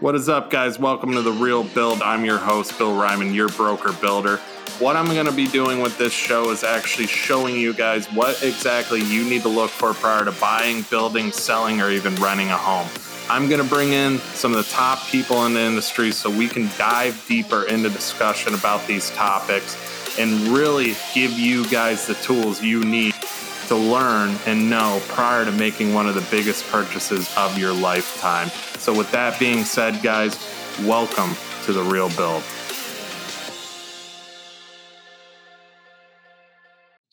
What is up, guys? Welcome to The Real Build. I'm your host, Bill Reiman, your broker builder. What I'm going to be doing with this show is actually showing you guys what exactly you need to look for prior to buying, building, selling, or even renting a home. I'm going to bring in some of the top people in the industry so we can dive deeper into discussion about these topics and really give you guys the tools you need to learn and know prior to making one of the biggest purchases of your lifetime. So, with that being said, guys, welcome to the real build.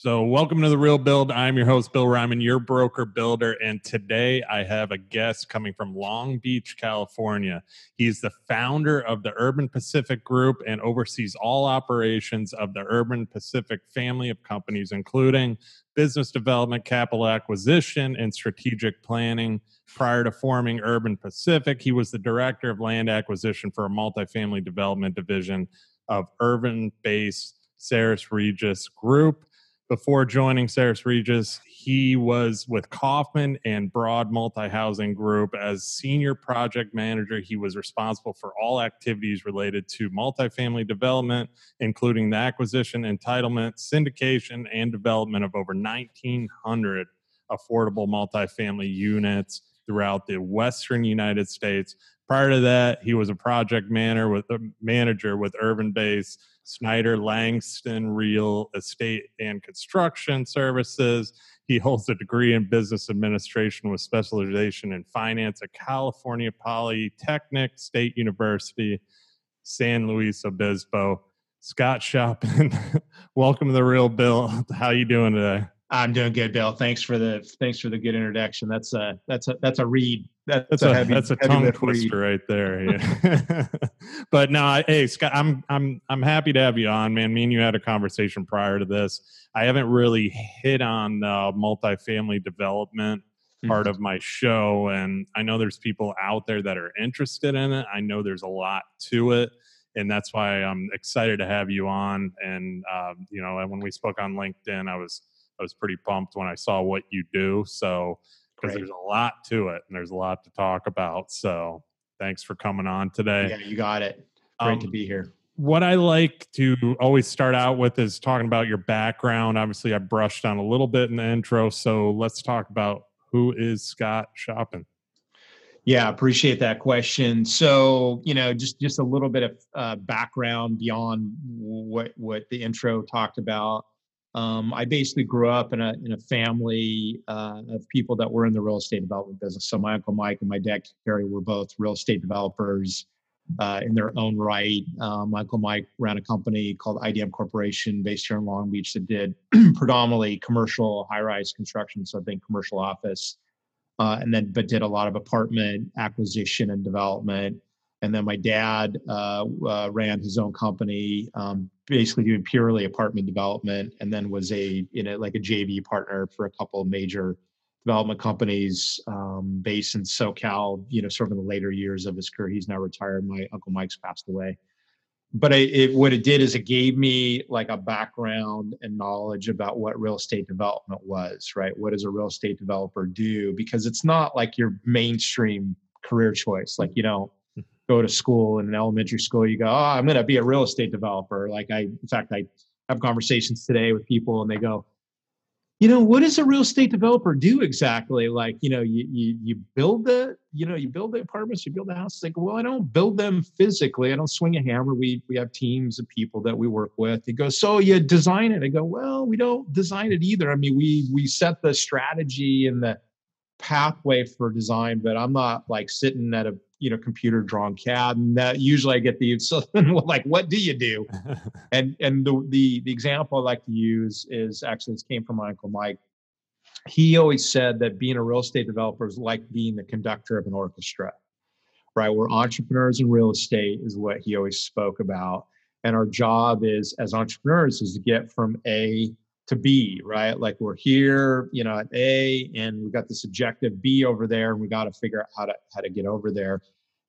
So, welcome to the Real Build. I'm your host, Bill Reiman, your broker builder. And today I have a guest coming from Long Beach, California. He's the founder of the Urban Pacific Group and oversees all operations of the Urban Pacific family of companies, including business development, capital acquisition, and strategic planning. Prior to forming Urban Pacific, he was the director of land acquisition for a multifamily development division of Irvine based Sares Regis Group. Before joining Sares Regis, he was with Kaufman and Broad Multi Housing Group as senior project manager. He was responsible for all activities related to multifamily development, including the acquisition, entitlement, syndication, and development of over 1,900 affordable multifamily units throughout the western United States. Prior to that, he was a project manager with manager with Irvine Base Snyder Langston Real Estate and Construction Services. He holds a degree in business administration with specialization in finance at California Polytechnic State University, San Luis Obispo. Scott Choppin, welcome to the Real Build. How you doing today? I'm doing good, Bill. Thanks for the thanks for the good introduction. That's a that's a that's a read. That's, that's a, a, heavy, that's a tongue twister right there. Yeah. but no, I, hey Scott, I'm I'm I'm happy to have you on, man. Me and you had a conversation prior to this. I haven't really hit on uh, multifamily development mm-hmm. part of my show, and I know there's people out there that are interested in it. I know there's a lot to it and that's why I'm excited to have you on. And um, you know, when we spoke on LinkedIn, I was I was pretty pumped when I saw what you do. So, because there's a lot to it and there's a lot to talk about. So, thanks for coming on today. Yeah, you got it. Great um, to be here. What I like to always start out with is talking about your background. Obviously, I brushed on a little bit in the intro. So, let's talk about who is Scott Choppin. Yeah, appreciate that question. So, you know, just just a little bit of uh, background beyond what what the intro talked about. Um, I basically grew up in a in a family uh, of people that were in the real estate development business. So my uncle Mike and my dad Kerry were both real estate developers uh, in their own right. Um, my uncle Mike ran a company called IDM Corporation based here in Long Beach that did predominantly commercial high-rise construction. So I think commercial office, uh, and then but did a lot of apartment acquisition and development. And then my dad uh, uh, ran his own company, um, basically doing purely apartment development, and then was a you know like a JV partner for a couple of major development companies um, based in SoCal. You know, sort of in the later years of his career, he's now retired. My uncle Mike's passed away. But I, it, what it did is it gave me like a background and knowledge about what real estate development was, right? What does a real estate developer do? Because it's not like your mainstream career choice. Like, you know, go to school in an elementary school, you go, oh, I'm going to be a real estate developer. Like I, in fact, I have conversations today with people and they go, you know, what does a real estate developer do exactly? Like, you know, you you, you build the, you know, you build the apartments, you build the houses. Like, well, I don't build them physically. I don't swing a hammer. We we have teams of people that we work with. He goes, so you design it. I go, well, we don't design it either. I mean, we we set the strategy and the pathway for design, but I'm not like sitting at a you know computer drawn CAD, and that usually I get the so like what do you do? and and the, the the example I like to use is actually this came from my uncle Mike. He always said that being a real estate developer is like being the conductor of an orchestra, right? We're entrepreneurs in real estate is what he always spoke about, and our job is as entrepreneurs is to get from A to B, right? Like we're here, you know, at A, and we've got this objective B over there, and we got to figure out how to how to get over there.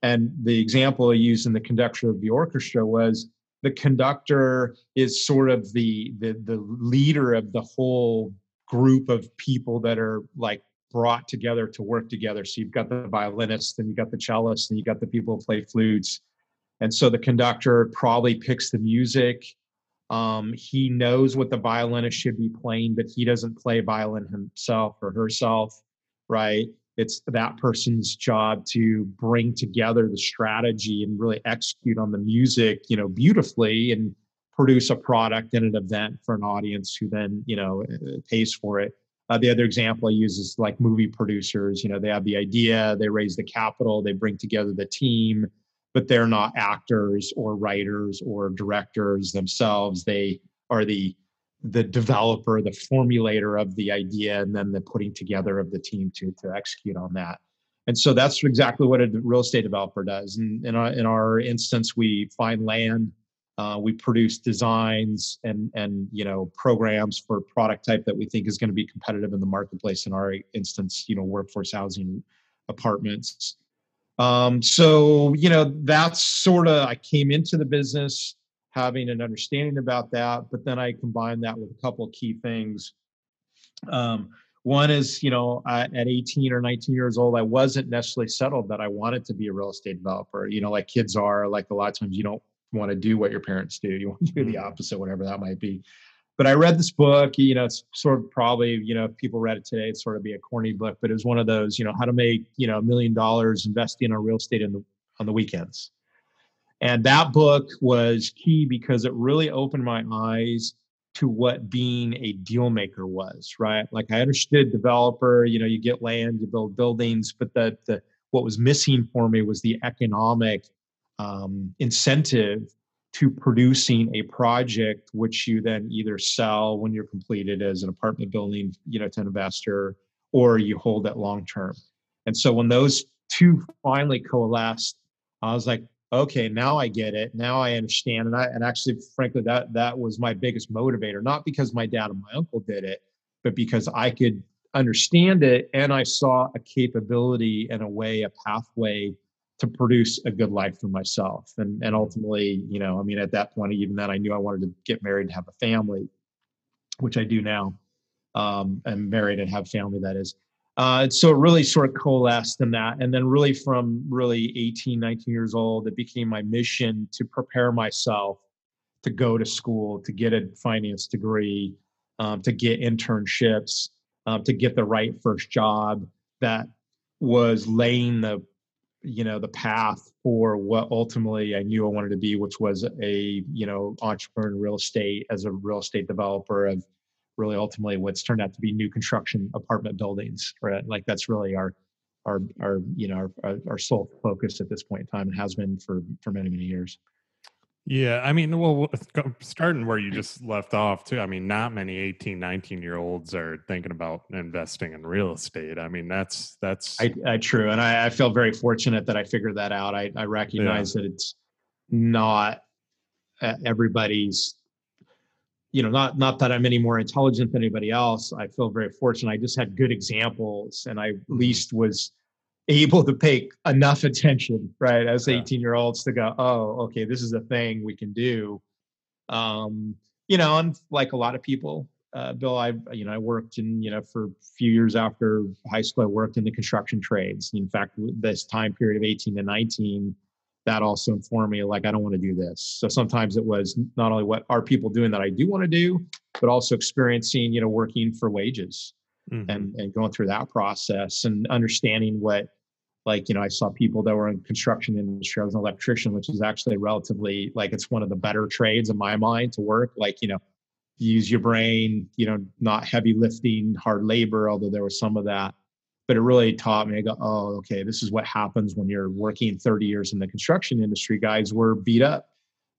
And the example I used in the conductor of the orchestra was the conductor is sort of the the the leader of the whole group of people that are like brought together to work together. So you've got the violinist and you've got the cellist and you've got the people who play flutes. And so the conductor probably picks the music. Um, he knows what the violinist should be playing, but he doesn't play violin himself or herself, right? It's that person's job to bring together the strategy and really execute on the music, you know, beautifully and produce a product and an event for an audience who then, you know, uh, pays for it. Uh, the other example I use is like movie producers. You know, they have the idea, they raise the capital, they bring together the team, but they're not actors or writers or directors themselves. They are the the developer, the formulator of the idea, and then the putting together of the team to to execute on that. And so that's exactly what a real estate developer does. And in our, in our instance, we find land, uh, we produce designs and and you know programs for product type that we think is going to be competitive in the marketplace. In our instance, you know, workforce housing apartments. Um, so you know that's sort of I came into the business having an understanding about that, but then I combined that with a couple of key things. Um, one is, you know, I, at 18 or 19 years old, I wasn't necessarily settled that I wanted to be a real estate developer. You know, like kids are, like a lot of times you don't want to do what your parents do. You want to do the mm-hmm. opposite, whatever that might be. But I read this book, you know, it's sort of probably, you know, if people read it today, it's sort of be a corny book, but it was one of those, you know, how to make, you know, a million dollars investing in real estate in the, on the weekends. And that book was key because it really opened my eyes to what being a deal maker was, right? Like I understood developer, you know, you get land, you build buildings, but that the what was missing for me was the economic um, incentive to producing a project which you then either sell when you're completed as an apartment building you know to an investor or you hold it long term and so when those two finally coalesced i was like okay now i get it now i understand and i and actually frankly that that was my biggest motivator not because my dad and my uncle did it but because i could understand it and i saw a capability and a way a pathway to produce a good life for myself. And and ultimately, you know, I mean, at that point, even then, I knew I wanted to get married and have a family, which I do now. Um, I'm married and have family. That is. Uh, so it really sort of coalesced in that. And then really from really 18, 19 years old, it became my mission to prepare myself to go to school, to get a finance degree, um, to get internships, um, to get the right first job that was laying the you know the path for what ultimately I knew I wanted to be, which was a you know entrepreneur in real estate as a real estate developer of really ultimately what's turned out to be new construction apartment buildings. Right, like that's really our our our you know our, our sole focus at this point in time and has been for for many many years. Yeah, I mean, well, starting where you just left off too. I mean, not many 18, 19 year olds are thinking about investing in real estate. I mean, that's that's I, I true, and I, I, feel very fortunate that I figured that out. I, I recognize yeah. that it's not uh, everybody's. You know, not not that I'm any more intelligent than anybody else. I feel very fortunate. I just had good examples, and I at mm-hmm. least was able to pay enough attention, right, as 18 year olds to go, oh, okay, this is a thing we can do. Um, you know, and like a lot of people, uh, Bill, I, you know, I worked in, you know, for a few years after high school, I worked in the construction trades. In fact, this time period of 18 to 19, that also informed me like, I don't want to do this. So sometimes it was not only what are people doing that I do want to do, but also experiencing, you know, working for wages. Mm-hmm. and and going through that process and understanding what like you know i saw people that were in construction industry i was an electrician which is actually relatively like it's one of the better trades in my mind to work like you know use your brain you know not heavy lifting hard labor although there was some of that but it really taught me i go oh okay this is what happens when you're working 30 years in the construction industry guys were beat up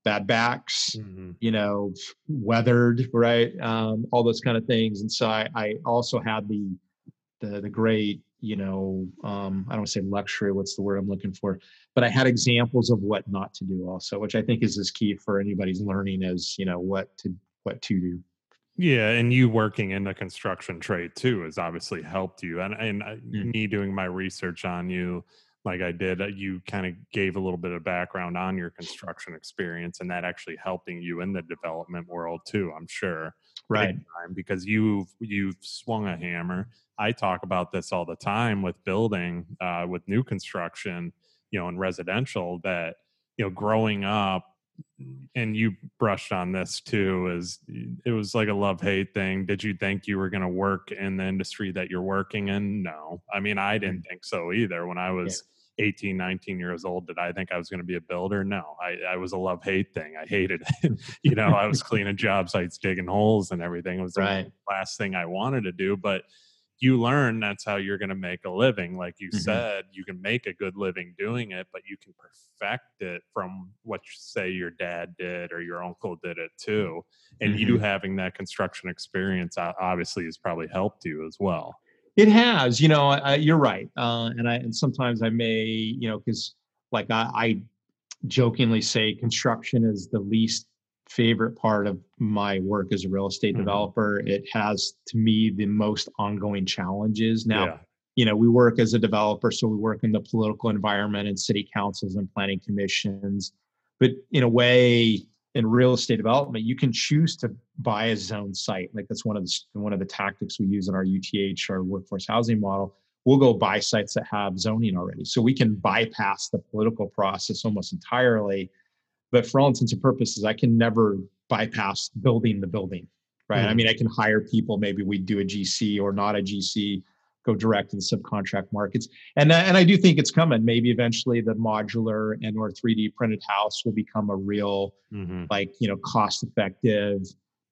bad backs mm-hmm. you know weathered right um, all those kind of things and so I, I also had the the, the great you know, um, I don't say luxury, what's the word I'm looking for, but I had examples of what not to do also, which I think is as key for anybody's learning as, you know, what to, what to do. Yeah, and you working in the construction trade too has obviously helped you. And and mm. me doing my research on you, like I did, uh, you kind of gave a little bit of background on your construction experience and that actually helping you in the development world too, I'm sure. Right. Because you've you've swung a hammer. I talk about this all the time with building, uh, with new construction, you know, in residential that, you know, growing up and you brushed on this too is it was like a love hate thing. Did you think you were going to work in the industry that you're working in? No. I mean i mm-hmm. didn't think so either. When i was yeah. 18 19 years old did i think i was going to be a builder? No. I, I was a love hate thing. I hated it. You know i was cleaning job sites digging holes and everything. It was right. the last thing i wanted to do but you learn that's how you're going to make a living like you mm-hmm. said you can make a good living doing it but you can perfect it from what you say your dad did or your uncle did it too and mm-hmm. you having that construction experience obviously has probably helped you as well it has you know I, you're right uh, and i and sometimes i may you know because like I, I jokingly say construction is the least favorite part of my work as a real estate mm-hmm. developer. It has to me the most ongoing challenges. Now, yeah. you know, we work as a developer, so we work in the political environment and city councils and planning commissions. But in a way, in real estate development, you can choose to buy a zone site. Like that's one of the one of the tactics we use in our UTH, our workforce housing model. We'll go buy sites that have zoning already, so we can bypass the political process almost entirely but for all intents and purposes i can never bypass building the building right? Mm-hmm. i mean i can hire people maybe we do a gc or not a gc go direct to the subcontract markets. And and i do think it's coming. Maybe eventually the modular and or 3d printed house will become a real mm-hmm. like you know cost effective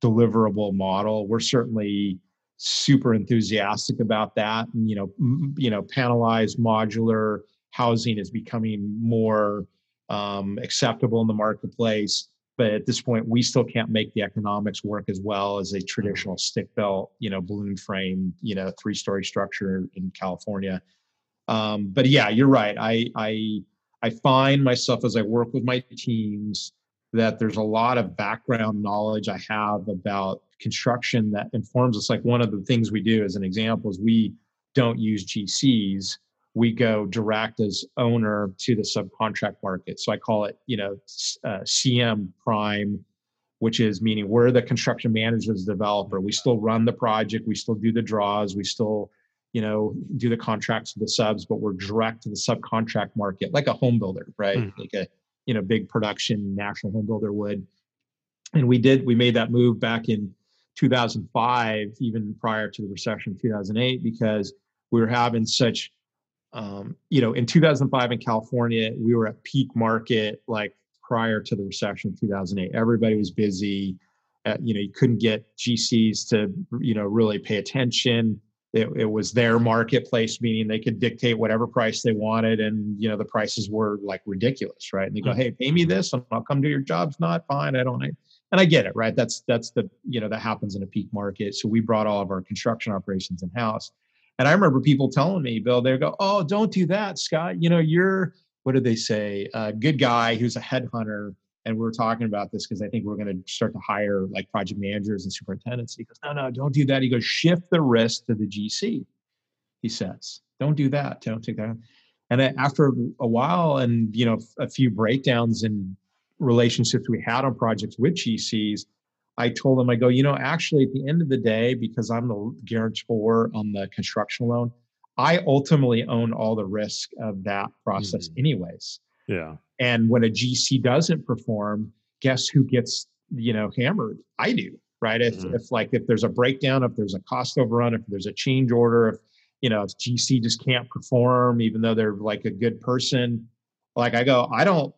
deliverable model. We're certainly super enthusiastic about that. And you know m- you know panelized modular housing is becoming more um, acceptable in the marketplace. But at this point, we still can't make the economics work as well as a traditional stick built, you know, balloon frame, you know, three story structure in California. Um, but yeah, you're right. I I I find myself as I work with my teams that there's a lot of background knowledge I have about construction that informs us. Like one of the things we do, as an example, is we don't use GCs we go direct as owner to the subcontract market. So I call it, you know, uh, CM prime, which is meaning we're the construction managers, developer. We still run the project, we still do the draws, we still, you know, do the contracts with the subs, but we're direct to the subcontract market, like a home builder, right? Mm. Like a, you know, big production national home builder would. And we did, we made that move back in 2005, even prior to the recession 2008, because we were having such um, you know, in 2005 in California, we were at peak market like prior to the recession of 2008. Everybody was busy. Uh, you know, you couldn't get GCs to, you know, really pay attention. It, it, was their marketplace, meaning they could dictate whatever price they wanted, and you know the prices were like ridiculous, right? And they go, mm-hmm. "Hey, pay me this, and I'll come do your job's not fine. I don't." And I get it, right? That's that's the you know that happens in a peak market. So we brought all of our construction operations in house and I remember people telling me, Bill, they go, "Oh, don't do that, Scott. You know, you're what did they say? A good guy who's a headhunter." And we were talking about this because I think we're going to start to hire like project managers and superintendents. He goes, "No, no, don't do that." He goes, "Shift the risk to the GC." He says, "Don't do that. Don't take that." And after a while, and you know, a few breakdowns in relationships we had on projects with GCs, I told them, I go, you know, actually, at the end of the day, because I'm the guarantor on the construction loan, I ultimately own all the risk of that process, mm-hmm. anyways. Yeah. And when a GC doesn't perform, guess who gets, you know, hammered? I do, right? If, mm-hmm. if like if there's a breakdown, if there's a cost overrun, if there's a change order, if you know, if GC just can't perform, even though they're like a good person, like I go, I don't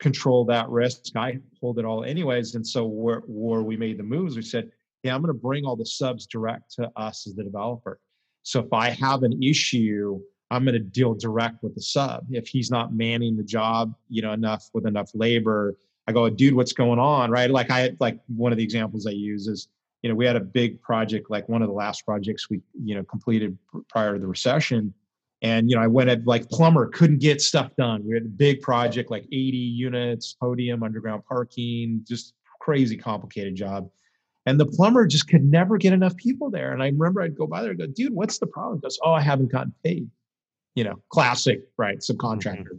control that risk. I hold it all anyways. And so where, where we made the moves, we said, yeah, I'm going to bring all the subs direct to us as the developer. So if I have an issue, I'm going to deal direct with the sub. If he's not manning the job, you know, enough with enough labor, I go, dude, what's going on? Right. Like I, like one of the examples I use is, you know, we had a big project, like one of the last projects we, you know, completed prior to the recession and you know, I went at like plumber, couldn't get stuff done. We had a big project, like 80 units, podium, underground parking, just crazy complicated job. And the plumber just could never get enough people there. And I remember I'd go by there and go, dude, what's the problem? He goes, Oh, I haven't gotten paid. you know, classic, right? Subcontractor, mm-hmm.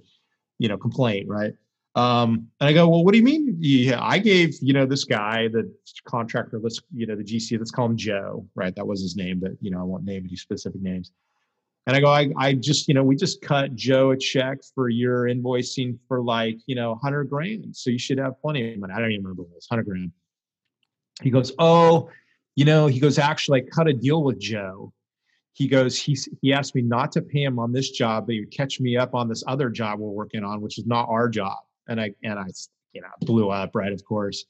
you know, complaint, right? Um, and I go, well, what do you mean? Yeah, I gave, you know, this guy, the contractor, let's, you know, the GC, let's call him Joe, right? That was his name, but, you know, I won't name any specific names. And I go, I, I just, you know, we just cut Joe a check for your invoicing for like, you know, 100 grand. So you should have plenty of money. I don't even remember what it was, 100 grand. He goes, oh, you know, he goes, actually, I cut a deal with Joe. He goes, he, he asked me not to pay him on this job, but he would catch me up on this other job we're working on, which is not our job and I and I you know blew up right of course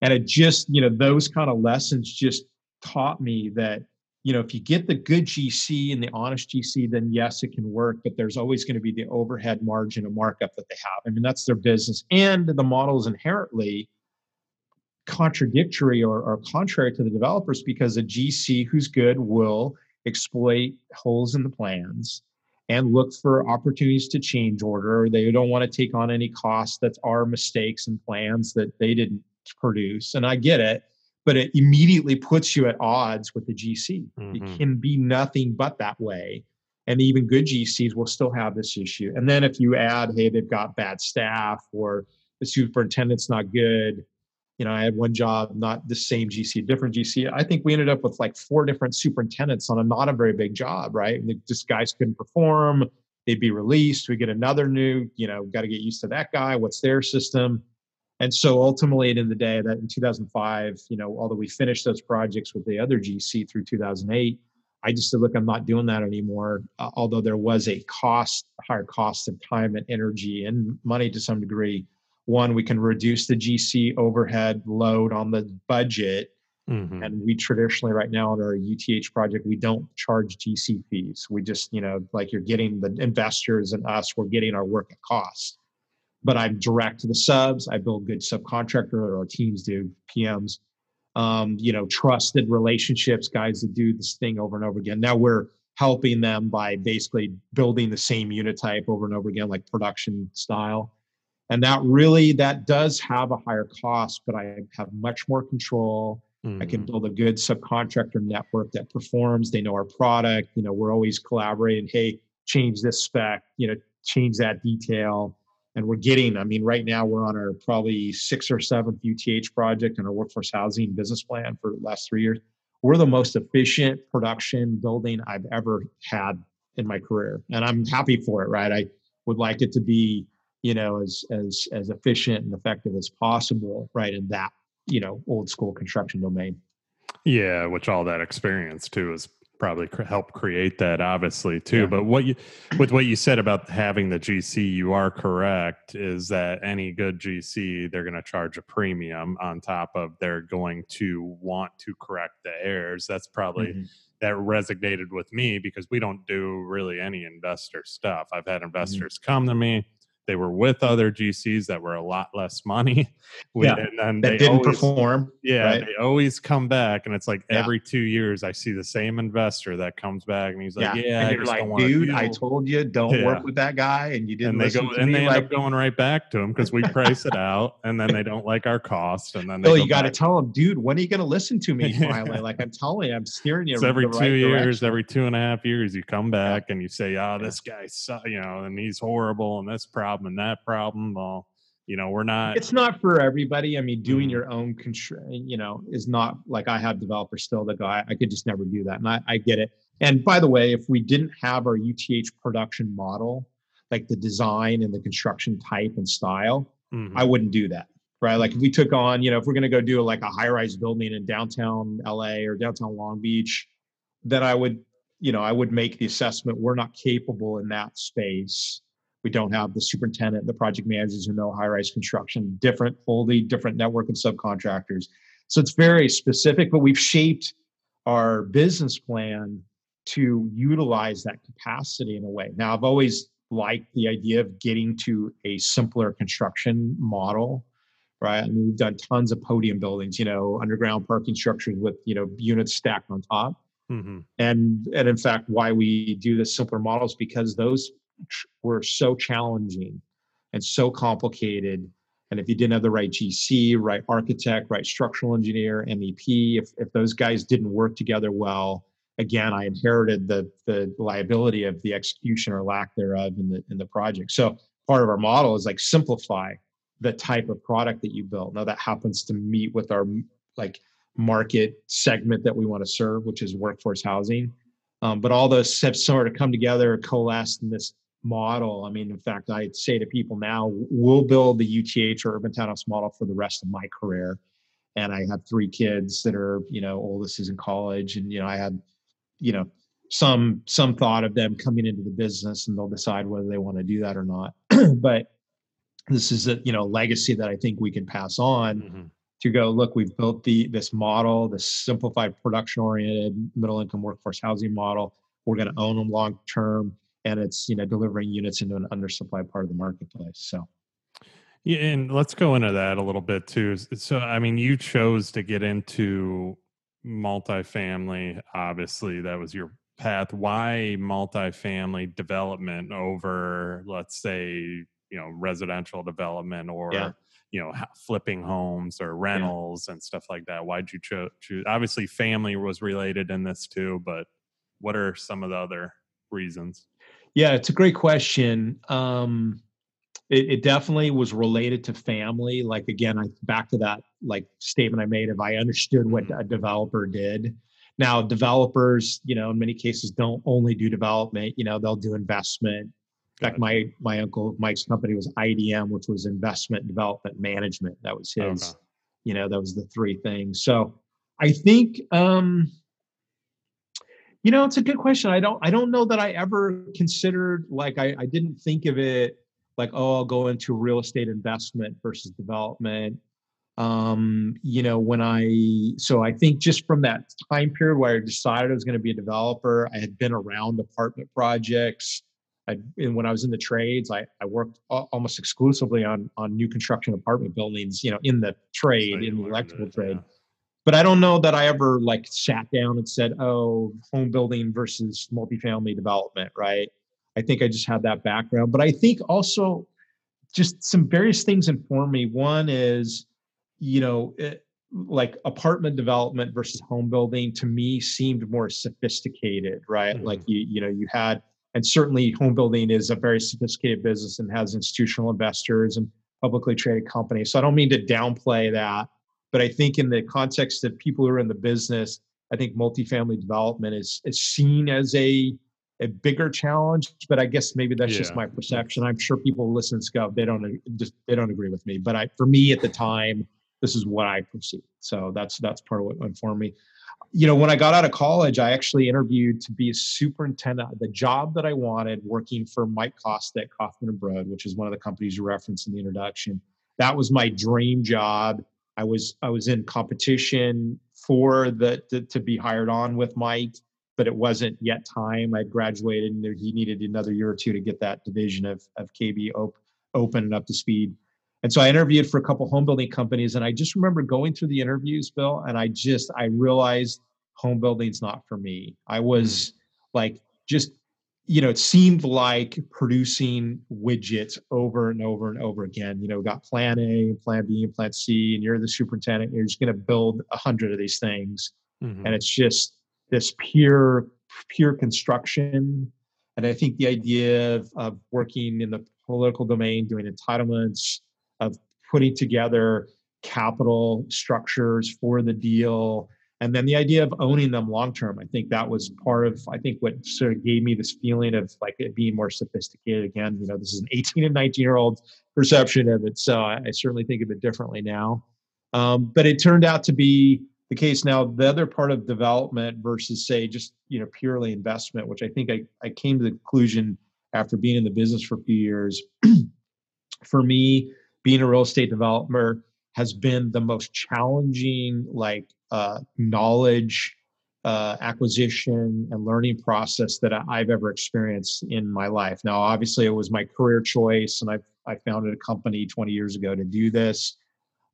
and it just you know those kind of lessons just taught me that you know if you get the good GC and the honest GC then yes it can work but there's always going to be the overhead margin of markup that they have I mean that's their business and the model is inherently contradictory or, or contrary to the developers because a GC who's good will exploit holes in the plans and look for opportunities to change order. They don't want to take on any costs that are mistakes and plans that they didn't produce. And I get it, but it immediately puts you at odds with the GC. Mm-hmm. It can be nothing but that way. And even good GCs will still have this issue. And then if you add, hey, they've got bad staff or the superintendent's not good, you know, I had one job, not the same GC, different GC. I think we ended up with like four different superintendents on a not a very big job, right? And just guys couldn't perform. They'd be released. We get another new, you know, got to get used to that guy. What's their system? And so ultimately, at the end of the day, that in 2005, you know, although we finished those projects with the other GC through 2008, I just said, look, I'm not doing that anymore. Uh, although there was a cost, a higher cost of time and energy and money to some degree one we can reduce the gc overhead load on the budget mm-hmm. and we traditionally right now on our uth project we don't charge gc fees we just you know like you're getting the investors and us we're getting our work at cost but i'm direct to the subs. I build good subcontractor or our teams do pms um, you know trusted relationships guys that do this thing over and over again. Now we're helping them by basically building the same unit type over and over again like production style. And that really that does have a higher cost but i have much more control. Mm-hmm. i can mm-hmm. build a good subcontractor network that performs. They know our product. You know we're always collaborating. Hey change this spec. You know change that detail and we're getting i mean right now we're on our probably sixth or seventh uth project in our workforce housing business plan for the last three years. We're the most efficient production building i've ever had in my career and i'm happy for it right? I would like it to be you know as as as efficient and effective as possible right in that you know old school construction domain. Yeah which all that experience too is probably cr- help create that obviously too yeah. but what you with what you said about having the gc you are correct is that any good gc they're going to charge a premium on top of they're going to want to correct the errors that's probably mm-hmm. that resonated with me because we don't do really any investor stuff i've had mm-hmm. investors mm-hmm. come to me they were with other GCs that were a lot less money. We, yeah, and, they didn't always, perform. Yeah, right? they always come back, and it's like yeah. every two years I see the same investor that comes back, and he's like, "Yeah, yeah and you're like, dude, I told you don't yeah. work with that guy, and you didn't." And they go, and me. they like, end up going right back to him because we price it out, and then they don't like our cost, and then they oh, you got to tell them, dude, when are you going to listen to me finally? like I'm telling you, I'm steering you. It's every two right years, direction. every two and a half years, you come back and you say, "Oh, this guy, you know, and he's horrible, and this problem and that problem." problem well you know we're not it's not for everybody i mean doing mm-hmm. your own control you know is not like i have developers still that go I, I, could just never do that and I, I get it and by the way if we didn't have our uth production model like the design and the construction type and style mm-hmm. i wouldn't do that right like if we took on you know if we're going to go do like a high rise building in downtown la or downtown long beach then i would you know i would make the assessment we're not capable in that space we don't have the superintendent, the project managers who know high rise construction, different, wholly different network of subcontractors. So it's very specific, but we've shaped our business plan to utilize that capacity in a way. Now, I've always liked the idea of getting to a simpler construction model, right? I mean, we've done tons of podium buildings, you know, underground parking structures with, you know, units stacked on top. Mm-hmm. And and in fact, why we do the simpler models because those were so challenging and so complicated. And if you didn't have the right GC, right architect, right structural engineer, MEP, if, if those guys didn't work together well, again, I inherited the the liability of the execution or lack thereof in the in the project. So part of our model is like simplify the type of product that you build. Now that happens to meet with our like market segment that we want to serve, which is workforce housing. Um, but all those have sort of come together, coalesced in this model. I mean, in fact, I say to people now, we'll build the UTH or urban townhouse model for the rest of my career. And I have three kids that are, you know, oldest is in college, and you know, I had, you know, some some thought of them coming into the business, and they'll decide whether they want to do that or not. but this is a you know legacy that I think we can pass on. Mm-hmm to go look we've built the this model this simplified production oriented middle income workforce housing model we're going to own them long term and it's you know delivering units into an undersupplied part of the marketplace so. Yeah and let's go into that a little bit too. So i mean you chose to get into multifamily obviously that was your path. Why multifamily development over let's say you know residential development or yeah. you know flipping homes or rentals yeah. and stuff like that? Why'd you cho- choose obviously family was related in this too but what are some of the other reasons yeah it's a great question um it, it definitely was related to family like again i back to that like statement i made if i understood what mm-hmm. a developer did now developers you know in many cases don't only do development you know they'll do investment in fact, my my uncle Mike's company was IDM, which was investment development management. That was his. Okay. You know, that was the three things. So I think um, you know, it's a good question. I don't I don't know that I ever considered like I, I didn't think of it like, oh, I'll go into real estate investment versus development. Um, you know, when I so I think just from that time period where I decided I was going to be a developer, I had been around apartment projects I, and when I was in the trades, I, I worked almost exclusively on on new construction apartment buildings, you know, in the trade, in the electrical trade. Yeah. But I don't know that I ever like sat down and said, "Oh, home building versus multifamily development." Right? I think I just had that background, but I think also just some various things inform me. One is, you know, it, like apartment development versus home building to me seemed more sophisticated, right? Mm-hmm. Like you, you know, you had and certainly home building is a very sophisticated business and has institutional investors and publicly traded companies so i don't mean to downplay that but i think in the context of people who are in the business i think multifamily development is is seen as a a bigger challenge but i guess maybe that's yeah. just my perception i'm sure people listen to Scott they don't just they don't agree with me but i for me at the time this is what i perceived. so that's that's part of what informed me you know, when I got out of college, I actually interviewed to be a superintendent. The job that I wanted, working for Mike Kostek, Kaufman and Broad, which is one of the companies you referenced in the introduction. That was my dream job. I was I was in competition for the to, to be hired on with Mike, but it wasn't yet time. I graduated, and he needed another year or two to get that division of of KB op, open and up to speed. And so I interviewed for a couple home building companies, and I just remember going through the interviews, Bill, and I just I realized home building's not for me. I was mm. like just you know, it seemed like producing widgets over and over and over again. You know, got plan A and plan B and plan C, and you're the superintendent, you're just going to build a hundred of these things. Mm-hmm. And it's just this pure, pure construction. And I think the idea of, of working in the political domain, doing entitlements, of putting together capital structures for the deal and then the idea of owning them long term i think that was part of i think what sort of gave me this feeling of like it being more sophisticated again. You know this is an 18 and 19 year old perception of it so i, I certainly think of it differently now. Um, but it turned out to be the case. Now the other part of development versus say just you know purely investment which i think i, I came to the conclusion after being in the business for a few years for me being a real estate developer has been the most challenging like uh, knowledge uh, acquisition and learning process that I've ever experienced in my life. Now, obviously, it was my career choice, and I I founded a company 20 years ago to do this.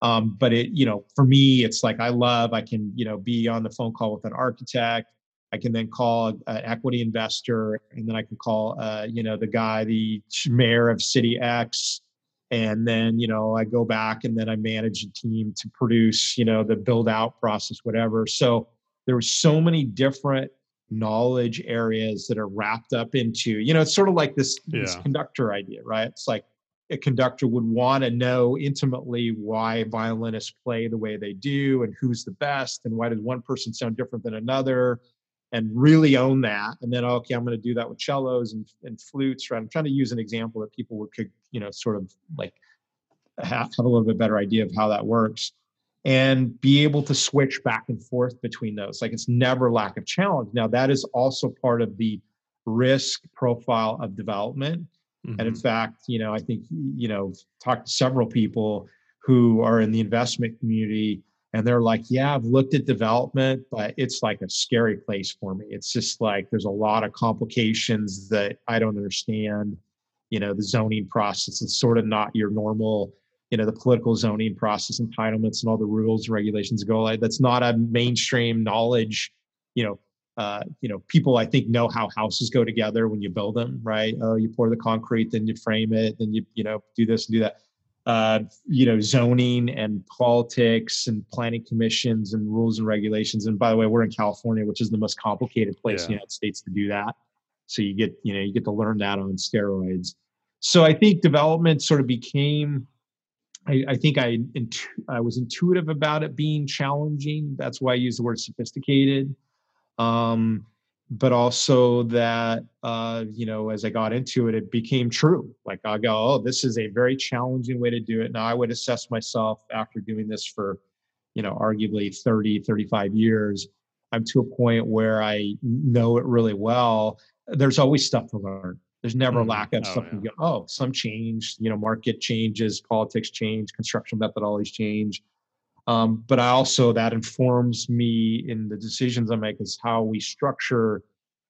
Um, but it, you know, for me, it's like I love. I can, you know, be on the phone call with an architect. I can then call an equity investor, and then I can call, uh, you know, the guy, the mayor of city X, and then you know i go back and then i manage a team to produce you know the build out process whatever. So there were so many different knowledge areas that are wrapped up into you know it's sort of like this, Yeah. this conductor idea right? It's like a conductor would want to know intimately why violinists play the way they do and who's the best and why does one person sound different than another and really own that and then okay i'm going to do that with cellos and, and flutes right? I'm trying to use an example that people would could you know sort of like have, have a little bit better idea of how that works and be able to switch back and forth between those. Like it's never lack of challenge. Now that is also part of the risk profile of development. And in Mhm. fact, you know, I think, you know, talked to several people who are in the investment community and they're like, yeah, I've looked at development, but it's like a scary place for me. It's just like there's a lot of complications that I don't understand. You know, the zoning process is sort of not your normal, you know, the political zoning process, entitlements and all the rules and regulations go like that's not a mainstream knowledge, you know, uh, you know, people I think know how houses go together when you build them, right? Oh, you pour the concrete, then you frame it, then you you know do this and do that. Uh, you know, zoning and politics and planning commissions and rules and regulations. And by the way, we're in California, which is the most complicated place in the United States to do that. So you get you know you get to learn that on steroids. So I think development sort of became. I, I think I intu- I was intuitive about it being challenging. That's why I use the word sophisticated um, but also that uh, you know as i got into it it became true. Like i go oh this is a very challenging way to do it. Now i would assess myself after doing this for you know arguably 30 35 years i'm to a point where i know it really well. There's always stuff to learn. There's never a Mhm. lack of Oh, stuff you go oh some change you know market changes politics change construction methodologies change um, but I also that informs me in the decisions I make is how we structure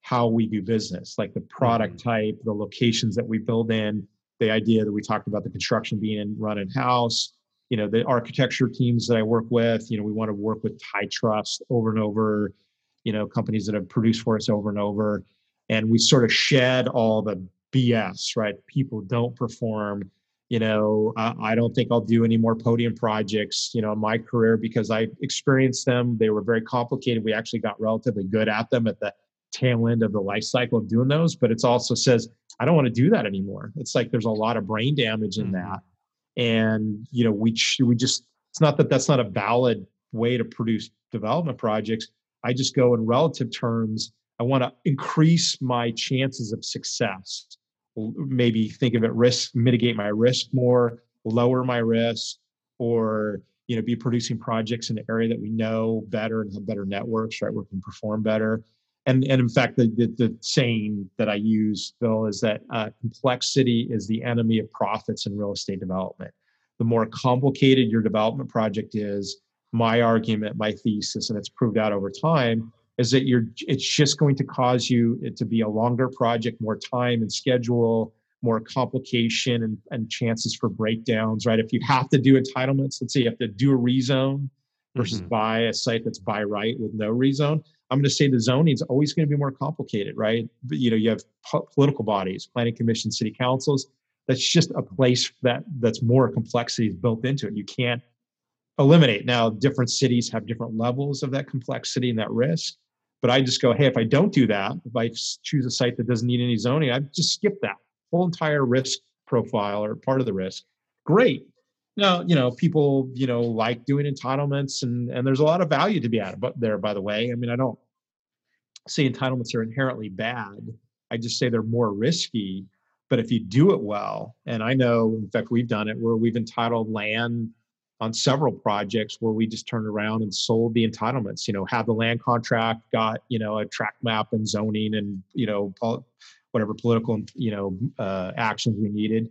how we do business, like the product type, the locations that we build in, the idea that we talked about the construction being run in house, you know, the architecture teams that I work with, you know, we want to work with high trust over and over, you know, companies that have produced for us over and over. And we sort of shed all the BS, right? People don't perform you know I, I don't think i'll do any more podium projects you know in my career because i experienced them. They were very complicated. We actually got relatively good at them at the tail end of the life cycle of doing those but it also says i don't want to do that anymore. It's like there's a lot of brain damage in Mhm. that. And you know we we just it's not that that's not a valid way to produce development projects. I just go in relative terms. I want to increase my chances of success maybe think of it risk mitigate my risk more lower my risk or you know be producing projects in an area that we know better and have better networks right where we can perform better. And and in fact the the, the saying that i use bill is that uh, complexity is the enemy of profits in real estate development. The more complicated your development project is my argument my thesis and it's proved out over time is that you're it's just going to cause you it to be a longer project more time and schedule more complication and, and chances for breakdowns right? If you have to do entitlements let's say you have to do a rezone versus Mhm. buy a site that's by right with no rezone i'm going to say the zoning is always going to be more complicated right? But, you know you have po- political bodies planning commission city councils that's just a place that that's more complexity is built into it. You can't eliminate. Now different cities have different levels of that complexity and that risk but i just go hey if i don't do that if I choose a site that doesn't need any zoning i just skip that whole entire risk profile or part of the risk. Great. Now you know people you know like doing entitlements and and there's a lot of value to be added but there by the way. I mean i don't say entitlements are inherently bad. I just say they're more risky but if you do it well and i know in fact we've done it where we've entitled land on several projects where we just turned around and sold the entitlements you know had the land contract got you know a tract map and zoning and you know whatever political you know uh, actions we needed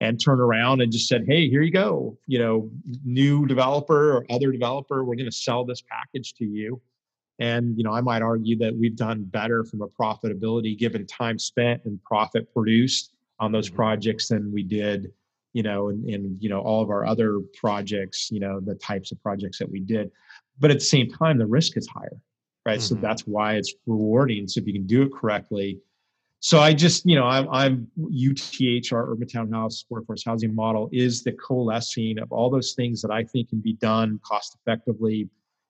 and turned around and just said hey here you go you know new developer or other developer we're going to sell this package to you and you know i might argue that we've done better from a profitability given time spent and profit produced on those Mhm. projects than we did you know and, in you know all of our other projects you know the types of projects that we did but at the same time the risk is higher right so Mhm. that's why it's rewarding so if you can do it correctly so i just you know i'm, I'm uth our urban townhouse workforce housing model is the coalescing of all those things that i think can be done cost effectively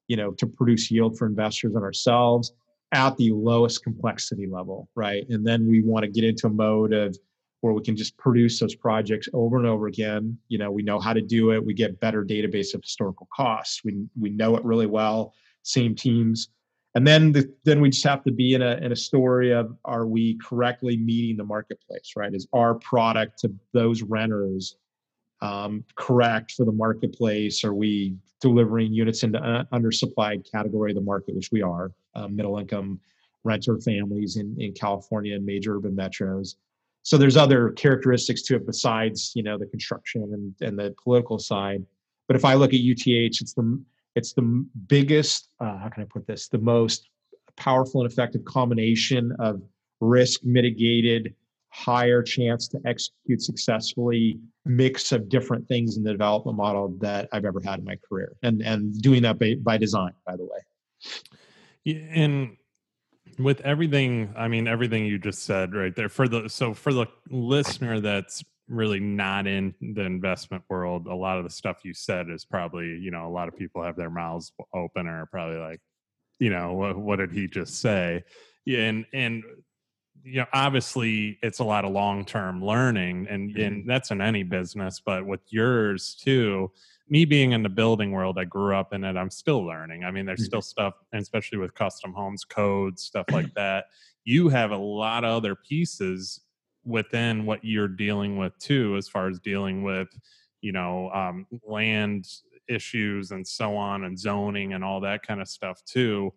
you know to produce yield for investors and ourselves at the lowest complexity level, right? And then we want to get into a mode of where we can just produce those projects over and over again. You know, we know how to do it. We get better database of historical costs. We we know it really well. Same teams, and then the, then we just have to be in a in a story of are we correctly meeting the marketplace? Right? Is our product to those renters um, correct for the marketplace? Are we delivering units into uh, undersupplied category of the market, which we are, um, middle income renter families in in California and major urban metros so there's other characteristics to it besides you know the construction and, and the political side. But if i look at uth it's the it's the biggest uh, how can i put this? The most powerful and effective combination of risk mitigated higher chance to execute successfully mix of different things in the development model that i've ever had in my career. And and doing that by, by design by the way. And with everything i mean everything you just said right there for the so for the listener that's really not in the investment world a lot of the stuff you said is probably you know a lot of people have their mouths open or probably like you know what, what did he just say yeah, and and you know obviously it's a lot of long term learning and mm-hmm. and that's in any business but with yours too me being in the building world, I grew up in it. I'm still learning. I mean, there's mm-hmm. still stuff, especially with custom homes, codes, stuff like that. You have a lot of other pieces within what you're dealing with too, as far as dealing with, you know, um, land issues and so on, and zoning and all that kind of stuff too.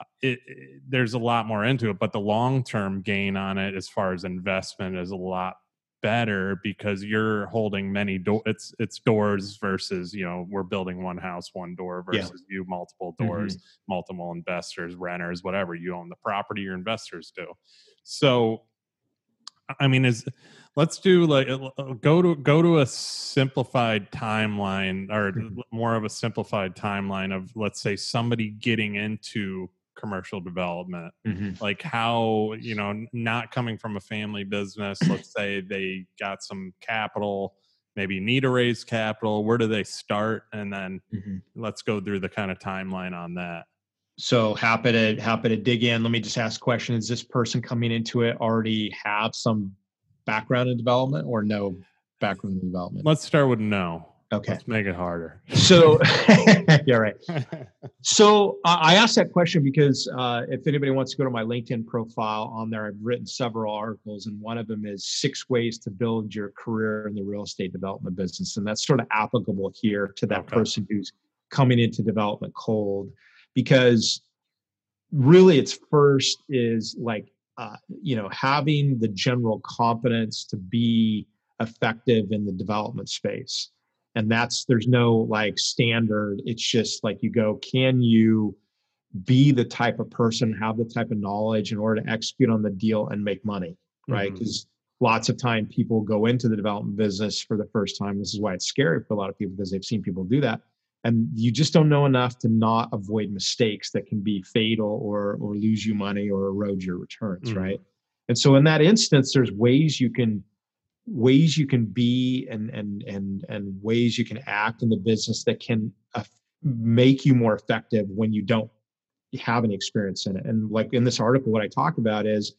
Uh, it, it, there's a lot more into it, but the long term gain on it, as far as investment, is a lot better because you're holding many door it's it's doors versus you know we're building one house one door versus yeah. you multiple doors mm-hmm. multiple investors renters whatever you own the property your investors do so i mean is let's do like go to go to a simplified timeline or mm-hmm. more of a simplified timeline of let's say somebody getting into commercial development mm-hmm. like how you know not coming from a family business let's say they got some capital maybe need to raise capital where do they start? And then mm-hmm. let's go through the kind of timeline on that. So happy to happy to dig in. Let me just ask a question. Is this person coming into it already have some background in development or no background in development? Let's start with no Okay. Let's make it harder. So, yeah, right. So uh, I asked that question because uh, if anybody wants to go to my LinkedIn profile on there, I've written several articles, and one of them is six ways to build your career in the real estate development business, and that's sort of applicable here to that okay. person who's coming into development cold, because really, it's first is like uh, you know having the general competence to be effective in the development space and that's there's no like standard. It's just like you go can you be the type of person have the type of knowledge in order to execute on the deal and make money right? Because mm-hmm. lots of time people go into the development business for the first time. This is why it's scary for a lot of people because they've seen people do that. And you just don't know enough to not avoid mistakes that can be fatal or or lose you money or erode your returns mm-hmm. right? And so in that instance there's ways you can ways you can be and and and and ways you can act in the business that can make you more effective when you don't have any experience in it and like in this article what i talk about is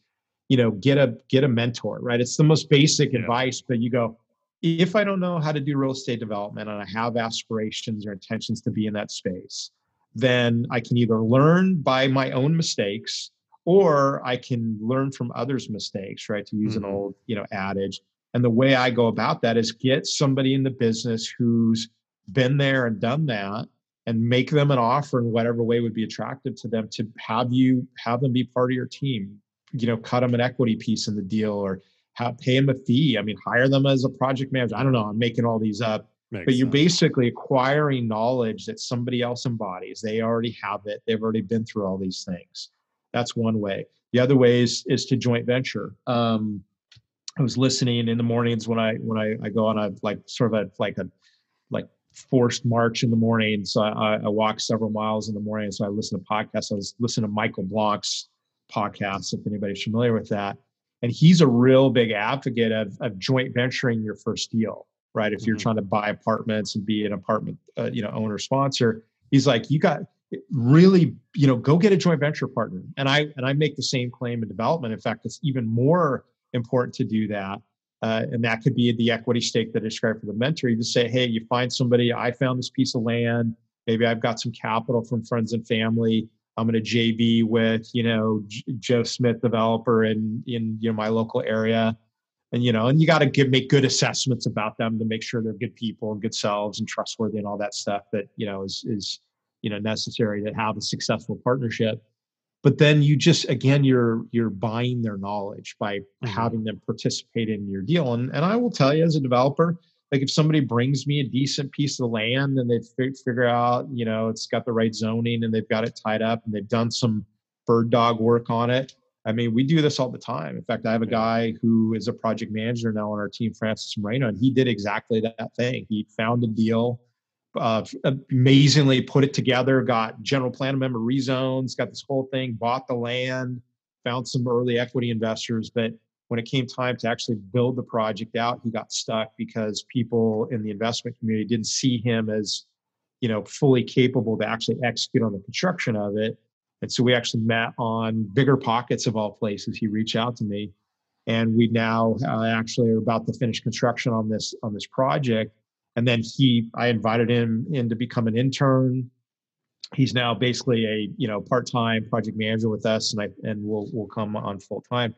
you know get a get a mentor right it's the most basic yeah. advice but you go if i don't know how to do real estate development and i have aspirations or intentions to be in that space then i can either learn by my own mistakes or i can learn from others mistakes right to use mm-hmm. an old you know adage and the way I go about that is get somebody in the business who's been there and done that and make them an offer in whatever way would be attractive to them to have you have them be part of your team. You know, cut them an equity piece in the deal or have, pay them a fee. I mean, hire them as a project manager. I don't know. I'm making all these up. Makes but you're sense. basically acquiring knowledge that somebody else embodies. They already have it. They've already been through all these things. That's one way. The other way is, is to joint venture. Um, I was listening in the mornings when I when I, I go on a like sort of a like a like forced march in the morning. So I, I walk several miles in the morning. So I listen to podcasts. I was listening to Michael Blank's podcast, if anybody's familiar with that. And he's a real big advocate of, of joint venturing your first deal, right? If you're mm-hmm. trying to buy apartments and be an apartment, uh, you know, owner sponsor, he's like, you got really you know go get a joint venture partner and i and i make the same claim in development in fact it's even more important to do that uh, and that could be the equity stake that I described for the mentor. You just say, hey, you find somebody, I found this piece of land. Maybe I've got some capital from friends and family. I'm going to JV with, you know, J- Joe Smith developer in, in, you know, my local area. And, you know, and you got to give, make good assessments about them to make sure they're good people and good selves and trustworthy and all that stuff that, you know, is, is, you know necessary to have a successful partnership but then you just again you're you're buying their knowledge by mm-hmm. having them participate in your deal and and i will tell you as a developer like if somebody brings me a decent piece of land and they figure out you know it's got the right zoning and they've got it tied up and they've done some bird dog work on it i mean we do this all the time. In fact i have a guy who is a project manager now on our team francis moreno and he did exactly that thing. He found a deal uh, amazingly put it together, got general plan amendment rezones, got this whole thing, bought the land, found some early equity investors. But when it came time to actually build the project out, he got stuck because people in the investment community didn't see him as, you know, fully capable to actually execute on the construction of it. And so we actually met on BiggerPockets of all places. He reached out to me, and we now uh, actually are about to finish construction on this on this project and then he i invited him in to become an intern. He's now basically a you know part-time project manager with us and i and we'll we'll come on full time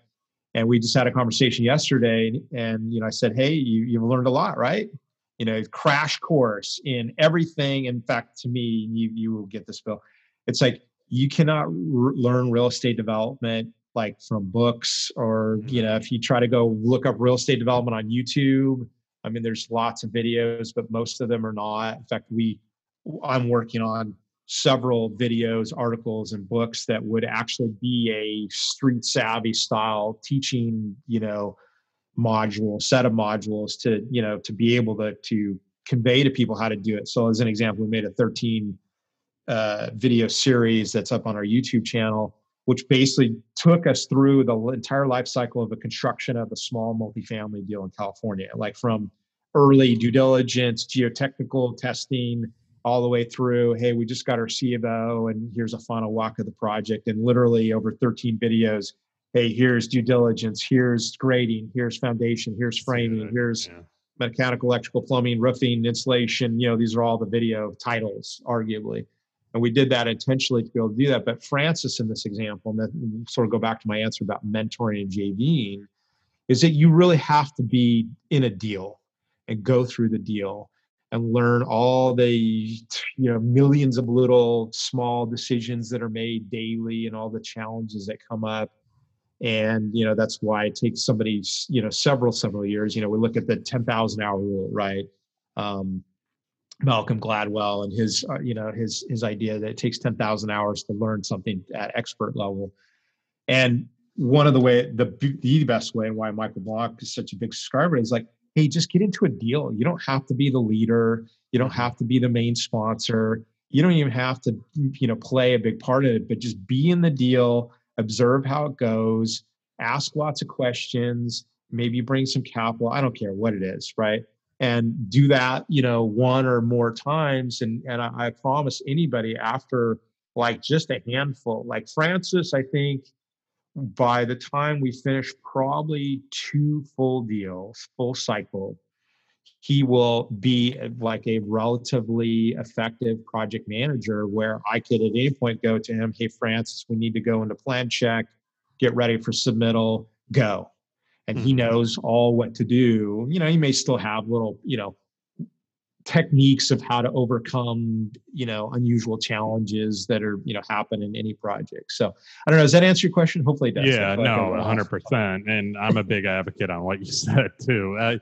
and we just had a conversation yesterday and you know i said hey you, you've learned a lot right? You know crash course in everything. In fact to me you you will get this bill. It's like you cannot r- learn real estate development like from books or you mm-hmm. know if you try to go look up real estate development on youtube I mean, there's lots of videos, but most of them are not. In fact, we I'm working on several videos, articles, and books that would actually be a street savvy style teaching, you know, module, set of modules to, you know, to be able to to convey to people how to do it. So as an example, we made a 13 uh, video series that's up on our YouTube channel which basically took us through the entire life cycle of the construction of a small multifamily deal in California, like from early due diligence, geotechnical testing, all the way through, hey, we just got our C of O and here's a final walk of the project. And literally over 13 videos, hey, here's due diligence, here's grading, here's foundation, here's framing, here's yeah. mechanical, electrical, plumbing, roofing, insulation. You know, these are all the video titles, arguably. And we did that intentionally to be able to do that. But Francis, in this example, and sort of go back to my answer about mentoring and JVing, is that you really have to be in a deal and go through the deal and learn all the you know millions of little small decisions that are made daily and all the challenges that come up. And you know that's why it takes somebody you know several several years. You know we look at the 10,000 hour rule right? Um, Malcolm Gladwell and his, uh, you know, his his idea that it takes ten thousand hours to learn something at expert level. And one of the way, the the best way, and why Michael Blank is such a big subscriber is like, hey, just get into a deal. You don't have to be the leader. You don't have to be the main sponsor. You don't even have to, you know, play a big part of it. But just be in the deal, observe how it goes, ask lots of questions, maybe bring some capital. I don't care what it is, right? And do that you know one or more times and and I, I, promise anybody after like just a handful. Like francis i think by the time we finish probably two full deals full cycle he will be like a relatively effective project manager where i could at any point go to him hey francis we need to go into plan check get ready for submittal go and he mm-hmm. knows all what to do. You know, he may still have little, you know, techniques of how to overcome, you know, unusual challenges that are, you know, happen in any project. So I don't know. Does that answer your question? Hopefully it does. Yeah, no, hundred percent. And I'm a big advocate on what you said too, uh,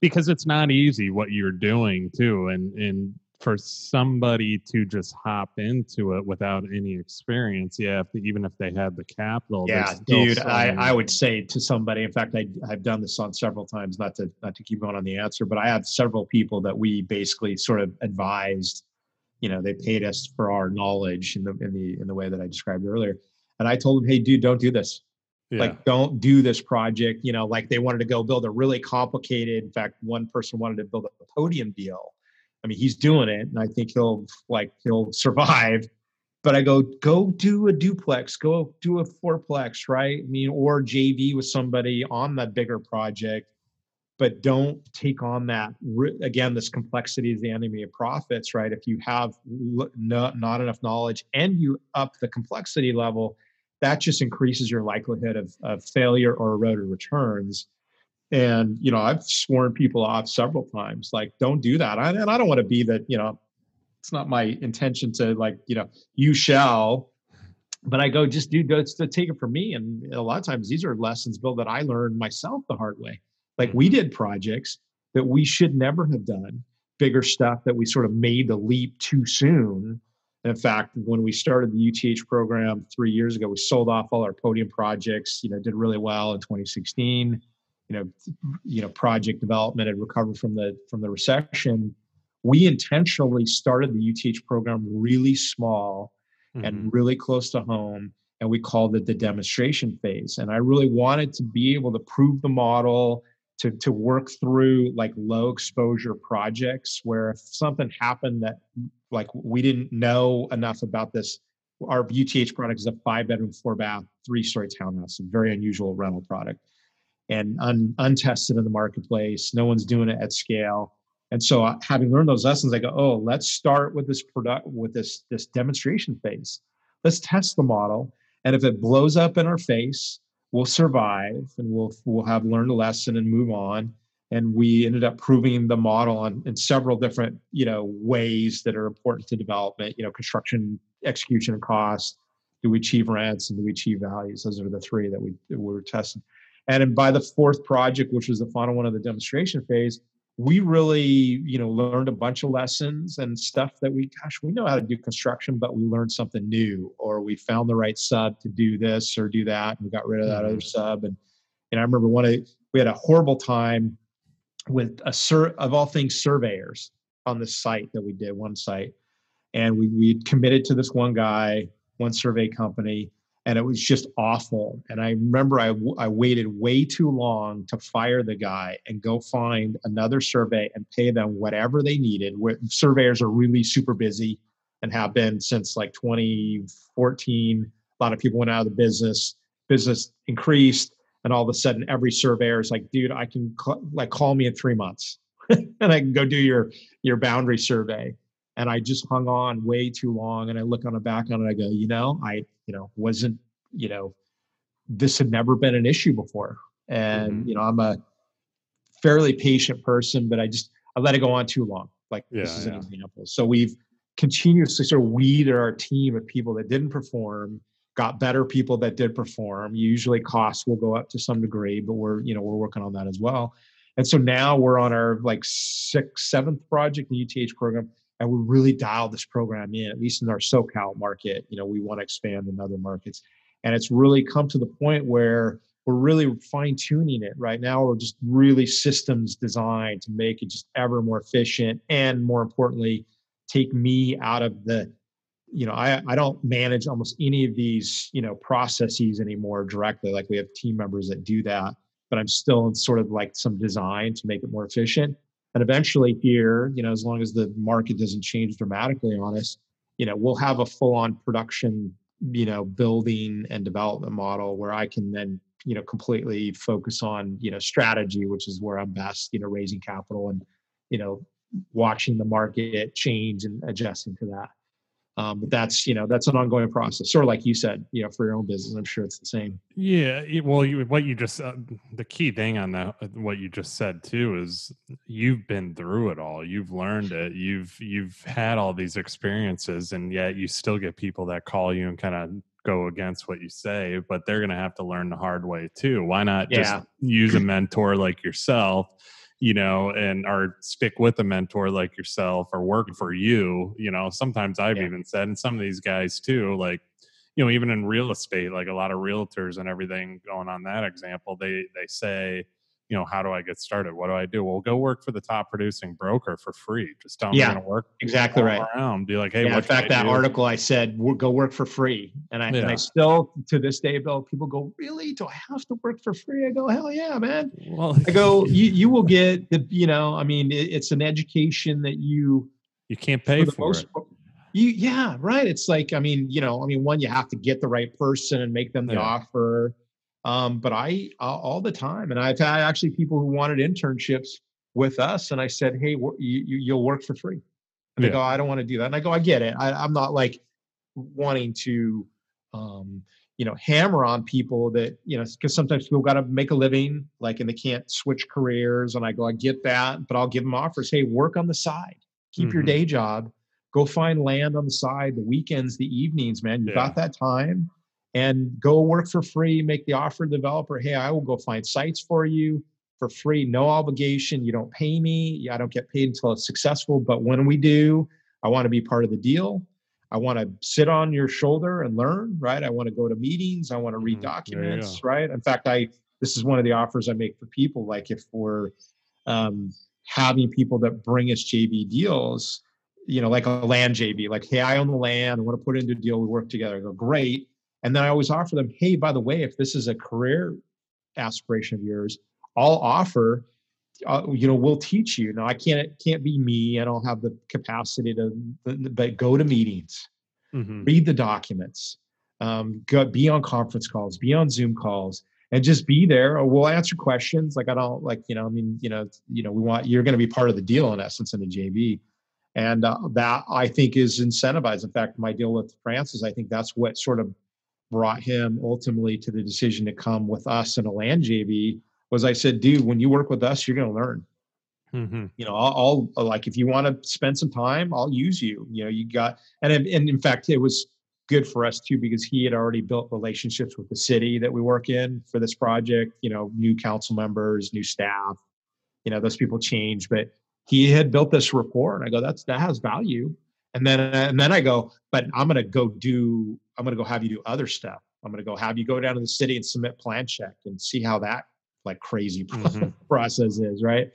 because it's not easy what you're doing too. And, and for somebody to just hop into it without any experience, yeah, if, even if they had the capital. Yeah, dude, I, I would say to somebody. In fact, I I've done this on several times. Not to not to keep going on the answer, but I have several people that we basically sort of advised. You know, they paid us for our knowledge in the in the in the way that I described earlier, and I told them, hey, dude, don't do this. Yeah. Like, don't do this project. You know, like they wanted to go build a really complicated. In fact, one person wanted to build a podium deal I mean, he's doing it, and I think he'll like he'll survive. but I go, go do a duplex, go do a fourplex, right? I mean, or JV with somebody on that bigger project, but don't take on that. Again, this complexity is the enemy of profits, right? If you have not, enough knowledge and you up the complexity level, that just increases your likelihood of, of failure or eroded returns. And, you know, I've sworn people off several times, like, don't do that. I, and I don't want to be that, you know, it's not my intention to like you know you shall but i go just do go to take it from me. And a lot of times these are lessons bill that i learned myself the hard way. Like we did projects that we should never have done bigger stuff that we sort of made the leap too soon. In fact when we started the uth program three years ago we sold off all our podium projects you know did really well in 2016 you know you know project development had recovered from the from the recession we intentionally started the UTH program really small mm-hmm. and really close to home. And we called it the demonstration phase. And I really wanted to be able to prove the model, to, to work through like low exposure projects where if something happened that like we didn't know enough about this, our UTH product is a five bedroom, four bath, three story townhouse, a very unusual rental product and un, untested in the marketplace. No one's doing it at scale. And so, uh, having learned those lessons, I go, oh, let's start with this product with this this demonstration phase. Let's test the model, and if it blows up in our face, we'll survive, and we'll we'll have learned a lesson and move on. And we ended up proving the model in several different you know ways that are important to development. You know, construction, execution, and cost. Do we achieve rents and do we achieve values? Those are the three that we were testing. And by the fourth project, which was the final one of the demonstration phase, we really you know learned a bunch of lessons and stuff that we gosh we know how to do construction but we learned something new or we found the right sub to do this or do that and we got rid of that mm-hmm. other sub and and i remember one of we had a horrible time with a sur of all things surveyors on the site that we did one site and we we committed to this one guy one survey company and it was just awful. And I remember I, I waited way too long to fire the guy and go find another survey and pay them whatever they needed. Where Surveyors are really super busy and have been since like 2014. A lot of people went out of the business, business increased, and all of a sudden every surveyor is like, dude, I can call, like call me in three months and I can go do your your boundary survey and I just hung on way too long. And I look on the back on it, I go, you know, I, you know, wasn't, you know, this had never been an issue before. And, mm-hmm. you know, I'm a fairly patient person, but I just, I let it go on too long. Like yeah, this is yeah. an example. So we've continuously sort of weeded our team of people that didn't perform, got better people that did perform. Usually costs will go up to some degree, but we're, you know, we're working on that as well. And so now we're on our like sixth, seventh project, in the UTH program and we really dialed this program in, at least in our SoCal market. You know, we want to expand in other markets. And it's really come to the point where we're really fine tuning it right now. We're just really systems designed to make it just ever more efficient and more importantly, take me out of the, you know, I, I don't manage almost any of these, you know, processes anymore directly. Like we have team members that do that, but I'm still in sort of like some design to make it more efficient and eventually here you know as long as the market doesn't change dramatically on us you know we'll have a full on production you know building and development model where i can then you know completely focus on you know strategy which is where i'm best you know raising capital and you know watching the market change and adjusting to that um, but that's you know that's an ongoing process sort of like you said you know for your own business i'm sure it's the same yeah well you, what you just uh, the key thing on that uh, what you just said too is you've been through it all you've learned it you've you've had all these experiences and yet you still get people that call you and kind of go against what you say but they're going to have to learn the hard way too why not yeah. just use a mentor like yourself you know, and or stick with a mentor like yourself or work for mm-hmm. you. You know, sometimes I've yeah. even said, and some of these guys too, like, you know, even in real estate, like a lot of realtors and everything going on that example, they they say, you know, how do I get started? What do I do? Well, go work for the top producing broker for free. Just tell them yeah, you're to work exactly right around. Be like, hey, yeah, in fact, that do? article I said, go work for free, and I, yeah. and I still to this day, Bill, people go, really? Do I have to work for free? I go, hell yeah, man. Well, I go, you you will get the, you know, I mean, it, it's an education that you you can't pay for, for it. you yeah right it's like i mean you know i mean one you have to get the right person and make them the Yeah. offer um, but i all all the time and i've had actually people who wanted internships with us and i said hey wh- you, you, you'll work for free. And they go i don't want to do that. And i go i get it. I, i'm not like wanting to um, you know hammer on people that you know because sometimes people got to make a living like and they can't switch careers and i go i get that but i'll give them offers. Hey work on the side. Keep your Mhm. day job. Go find land on the side the weekends the evenings man. You Yeah. got that time and go work for free make the offer to the developer hey i will go find sites for you for free no obligation you don't pay me i don't get paid until it's successful but when we do i want to be part of the deal. I want to sit on your shoulder and learn right? I want to go to meetings i want to read Mhm. There you documents right? In fact i this is one of the offers i make for people like if we're um, having people that bring us jv deals you know like a land jv like hey i own the land i want to put it into a deal we work together. I go great and then i always offer them hey by the way if this is a career aspiration of yours i'll offer uh, you know we'll teach you. Now i can't it can't be me i don't have the capacity to but go to meetings Mhm. read the documents um, go, be on conference calls be on zoom calls and just be there. Or we'll answer questions like i don't like you know i mean you know you know we want you're going to be part of the deal in essence in the jv and uh, that i think is incentivized. In fact my deal with francis i think that's what sort of brought him ultimately to the decision to come with us in a land jv was i said dude when you work with us you're going to learn. Mhm. you know I'll, I'll like if you want to spend some time i'll use you. You know you got and and in fact it was good for us too because he had already built relationships with the city that we work in for this project you know new council members new staff you know those people change but he had built this rapport and i go that's that has value and then and then i go but i'm going to go do i'm to go have you do other stuff i'm going to go have you go down to the city and submit plan check and see how that like crazy Mhm. process is right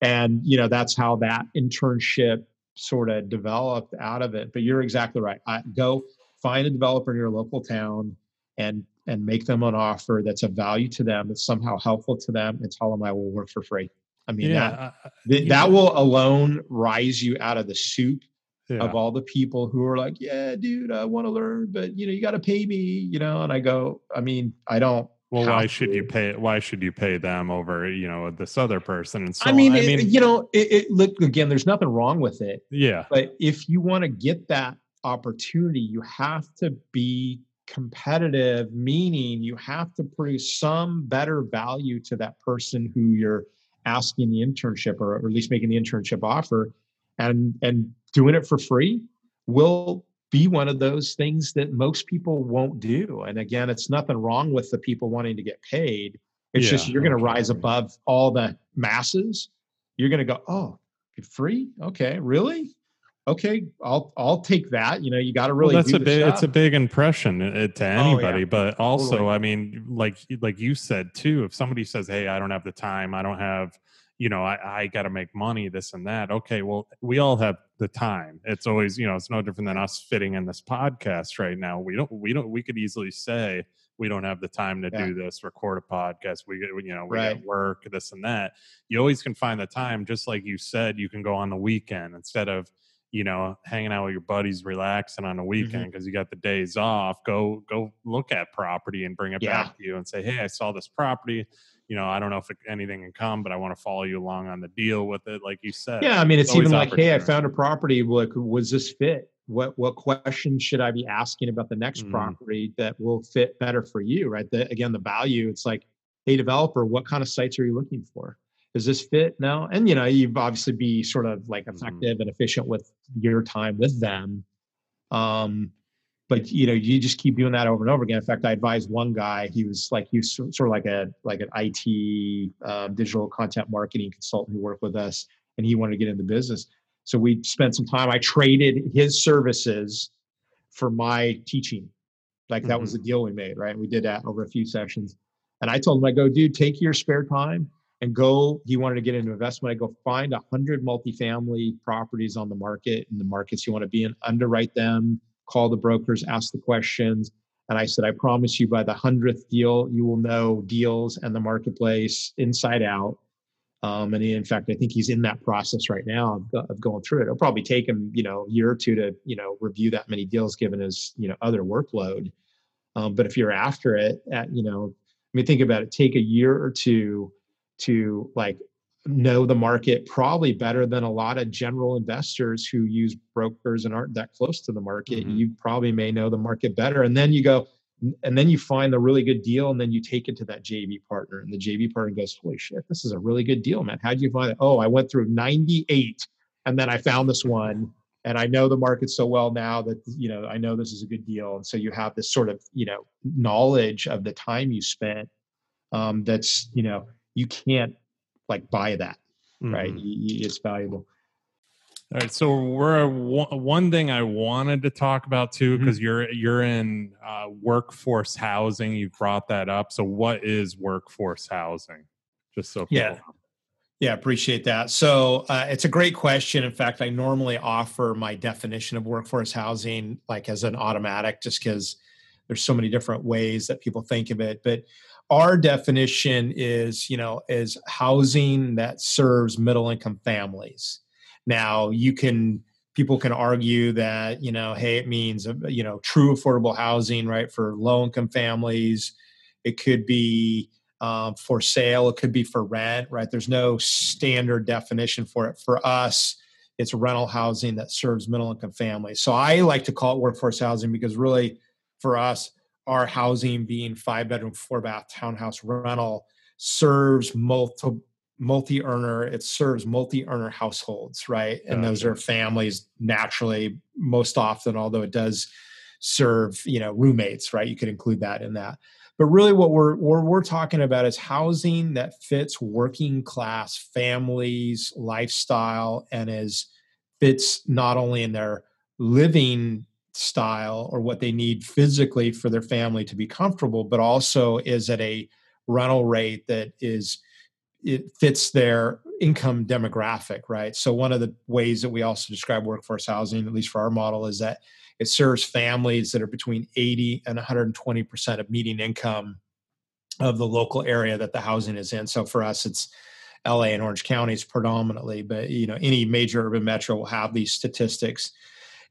and you know that's how that internship sort of developed out of it but you're exactly right I, go find a developer in your local town and and make them an offer that's of value to them that's somehow helpful to them and tell them i will work for free i mean that Yeah. I- I- th- you that will alone rise you out of the soup yeah. of all the people who are like yeah dude i want to learn but you know you got to pay me you know and i go i mean i don't Well, why have should you to. pay? Why should you pay them over you know this other person? And so I mean, I it- mean, you know, it, it, look again. There's nothing wrong with it, yeah, but if you want to get that opportunity, you have to be competitive. Meaning, you have to produce some better value to that person who you're asking the internship, or, or at least making the internship offer, and and doing it for free will be one of those things that most people won't do. And again, it's nothing wrong with the people wanting to get paid. It's just you're going to okay. rise above all the masses. You're going to go, oh, free? Okay, really? Okay, I'll I'll take that. You know, you got to really. well, that's do a big. It's a big impression uh, to yeah. anybody, but also, Totally. I mean, like like you said too. If somebody says, "Hey, I don't have the time. I don't have." You know, I, I got to make money, this and that. Okay, well, we all have the time. It's always, you know, it's no different than us fitting in this podcast right now. We don't, we don't, we could easily say we don't have the time to Yeah. do this, record a podcast. We you know, we Right. get work, this and that. You always can find the time. Just like you said, you can go on the weekend instead of, you know, hanging out with your buddies, relaxing on the Mm-hmm. weekend because you got the days off. Go, go look at property and bring it Yeah. back to you and say, hey, I saw this property. You know, I don't know if it, anything can come, but I want to follow you along on the deal with it, like you said. Yeah, I mean, it's even like, hey, I found a property. Like, was this fit? What what questions should I be asking about the next Mhm. property that will fit better for you? Right. The, again, the value. It's like, hey, developer, what kind of sites are you looking for? Does this fit? No. And you know, you've obviously be sort of like Mhm. effective and efficient with your time with them. Um, but you know, you just keep doing that over and over again. In fact, I advised one guy. He was like, he was sort of like a like an IT uh, digital content marketing consultant who worked with us, and he wanted to get into business. So we spent some time. I traded his services for my teaching. Like that was the deal we made, right? and We did that over a few sessions. And I told him, I go, dude, take your spare time and go. He wanted to get into investment. I go find a hundred multifamily properties on the market in the markets you want to be in, underwrite them, call the brokers, ask the questions. And I said, I promise you by the hundredth deal, you will know deals and the marketplace inside out. Um, and in fact, I think he's in that process right now of, of, going through it. It'll probably take him, you know, a year or two to, you know, review that many deals given his, you know, other workload. Um, but if you're after it, at, you know, I mean, think about it. Take a year or two to like know the market probably better than a lot of general investors who use brokers and aren't that close to the market. Mm-hmm. You probably may know the market better. And then you go, and then you find the really good deal, and then you take it to that JV partner, and the JV partner goes, "Holy shit, this is a really good deal, man! How'd you find it? Oh, I went through 98, and then I found this one, and I know the market so well now that you know I know this is a good deal, and so you have this sort of you know knowledge of the time you spent. Um, that's you know you can't like buy that, mm-hmm. right? It's valuable. All right, so we're one thing I wanted to talk about too, because mm-hmm. you're you're in uh, workforce housing. You brought that up. So, what is workforce housing? Just so people. yeah, yeah, appreciate that. So, uh, it's a great question. In fact, I normally offer my definition of workforce housing like as an automatic, just because there's so many different ways that people think of it. But our definition is, you know, is housing that serves middle income families. Now you can people can argue that you know hey it means uh, you know true affordable housing right for low income families. It could be um, for sale it could be for rent right? There's no standard definition for it. For us it's rental housing that serves middle income families. So i like to call it workforce housing because really for us our housing being five bedroom four bath townhouse rental serves multiple multi-earner it serves multi-earner households right? And those are families naturally most often although it does serve you know roommates right? You could include that in that. But really what we're what we're talking about is housing that fits working class families lifestyle and is fits not only in their living style or what they need physically for their family to be comfortable but also is at a rental rate that is it fits their income demographic, right? So one of the ways that we also describe workforce housing, at least for our model, is that it serves families that are between 80 and 120 percent of median income of the local area that the housing is in. So for us, it's LA and Orange counties predominantly, but you know any major urban metro will have these statistics.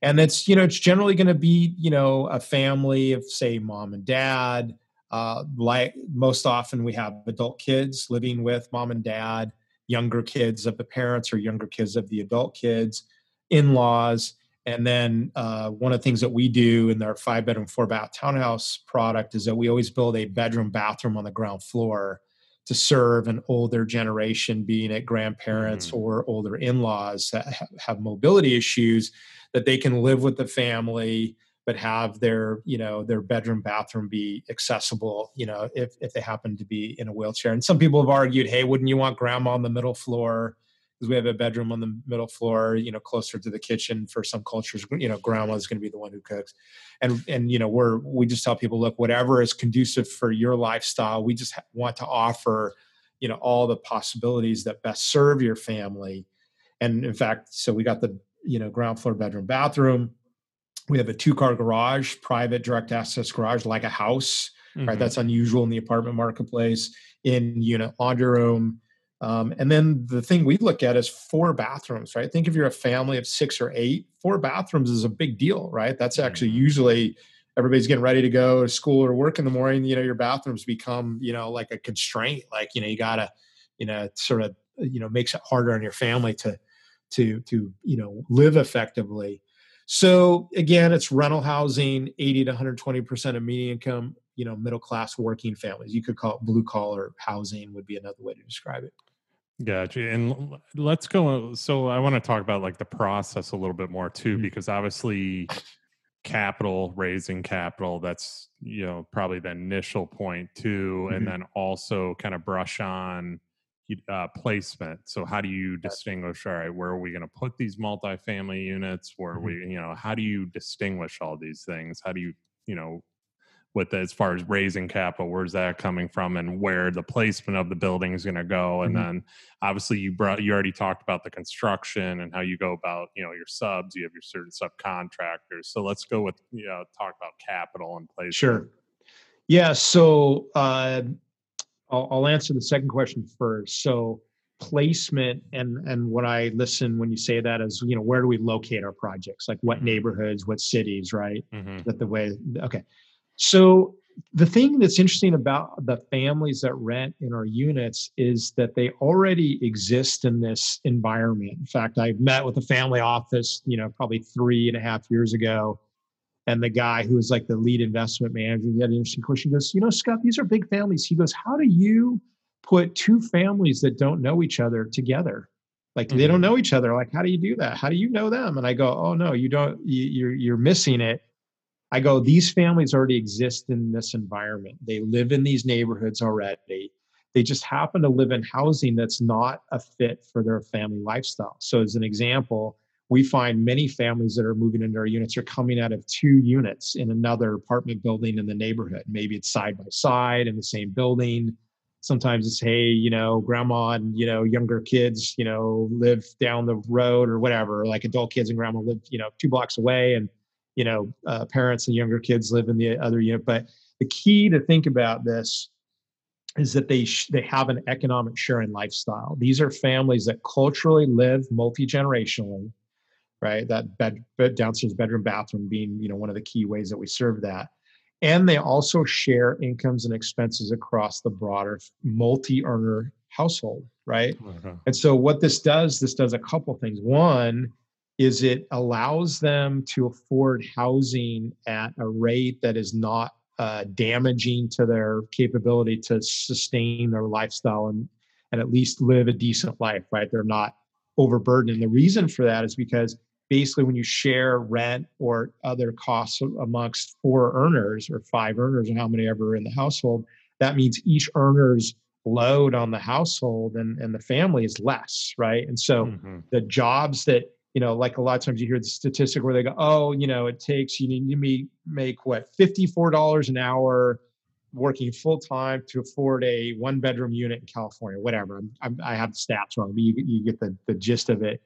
And it's you know it's generally going to be you know a family of say mom and dad, uh, like most often, we have adult kids living with mom and dad, younger kids of the parents or younger kids of the adult kids, in laws. And then uh, one of the things that we do in our five bedroom, four bath townhouse product is that we always build a bedroom bathroom on the ground floor to serve an older generation, being it grandparents mm. or older in laws that have mobility issues, that they can live with the family but have their you know their bedroom bathroom be accessible you know if if they happen to be in a wheelchair and some people have argued hey wouldn't you want grandma on the middle floor because we have a bedroom on the middle floor you know closer to the kitchen for some cultures you know grandma is going to be the one who cooks and and you know we're we just tell people look whatever is conducive for your lifestyle we just want to offer you know all the possibilities that best serve your family and in fact so we got the you know ground floor bedroom bathroom we have a two car garage, private direct access garage, like a house, mm-hmm. right? That's unusual in the apartment marketplace. In unit laundry room. Um, and then the thing we look at is four bathrooms, right? Think if you're a family of six or eight, four bathrooms is a big deal, right? That's actually mm-hmm. usually everybody's getting ready to go to school or work in the morning. You know, your bathrooms become, you know, like a constraint. Like, you know, you gotta, you know, sort of, you know, makes it harder on your family to, to, to, you know, live effectively. So again, it's rental housing, 80 to 120% of median income, you know, middle class working families. You could call it blue collar housing would be another way to describe it. Gotcha. And let's go. So I want to talk about like the process a little bit more too, mm-hmm. because obviously capital, raising capital, that's, you know, probably the initial point too. Mm-hmm. And then also kind of brush on uh, placement. So how do you distinguish? All right, where are we going to put these multifamily units? Where mm-hmm. we, you know, how do you distinguish all these things? How do you, you know, with as far as raising capital, where's that coming from, and where the placement of the building is going to go? And mm-hmm. then obviously you brought, you already talked about the construction and how you go about, you know, your subs. You have your certain subcontractors. So let's go with, you know, talk about capital and placement. Sure. Yeah. So. Uh, I'll, I'll answer the second question first. So, placement and and what I listen when you say that is you know where do we locate our projects like what Mhm. neighborhoods what cities right Mhm. that the way okay so the thing that's interesting about the families that rent in our units is that they already exist in this environment. In fact i met with a family office you know probably three and a half years ago and the guy who was like the lead investment manager he had an interesting question. He goes you know scott these are big families. He goes how do you put two families that don't know each other together? Like they don't Mhm. know each other. Like how do you do that? How do you know them? And i go oh no you don't you, you're you're missing it I go, these families already exist in this environment. They live in these neighborhoods already. They just happen to live in housing that's not a fit for their family lifestyle. So, as an example, we find many families that are moving into our units are coming out of two units in another apartment building in the neighborhood. Maybe it's side by side in the same building. Sometimes it's, hey, you know, grandma and, you know, younger kids, you know, live down the road or whatever, like adult kids and grandma live, you know, two blocks away. And you know uh, parents and younger kids live in the other unit. But the key to think about this is that they sh- they have an economic sharing lifestyle. These are families that culturally live multi-generationally right? That bed, bed downstairs bedroom bathroom being you know one of the key ways that we serve that. And they also share incomes and expenses across the broader multi-earner household right? Okay. and so what this does, this does a couple things. One is it allows them to afford housing at a rate that is not uh, damaging to their capability to sustain their lifestyle and and at least live a decent life. Right? They're not overburdened. And the reason for that is because basically when you share rent or other costs amongst four earners or five earners or how many ever are in the household, that means each earner's load on the household and, and the family is less, right? And so Mhm. the jobs that, you know, like a lot of times you hear the statistic where they go, oh, you know, it takes, you need to make what, $54 an hour working full time to afford a one bedroom unit in California, whatever. I'm, I have the stats wrong, but you, you get the, the gist of it.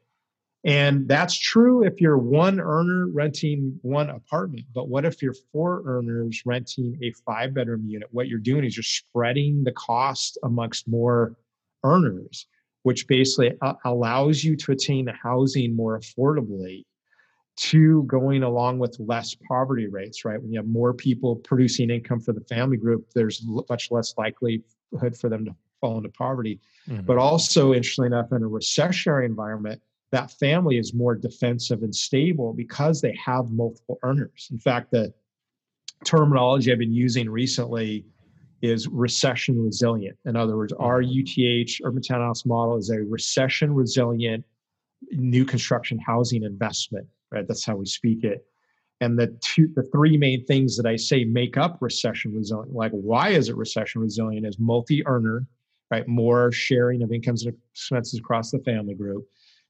And that's true if you're one earner renting one apartment. But what if you're four earners renting a five bedroom unit? What you're doing is you're spreading the cost amongst more earners, which basically a- allows you to attain the housing more affordably to going along with less poverty rates, right? When you have more people producing income for the family group, there's l- much less likelihood for them to fall into poverty Mhm. but also interestingly enough in a recessionary environment that family is more defensive and stable because they have multiple earners in fact the terminology i've been using recently is recession resilient in other words our uth urban townhouse model is a recession resilient new construction housing investment right that's how we speak it and the two the three main things that i say make up recession resilient like why is it recession resilient is multi-earner right? More sharing of incomes and expenses across the family group.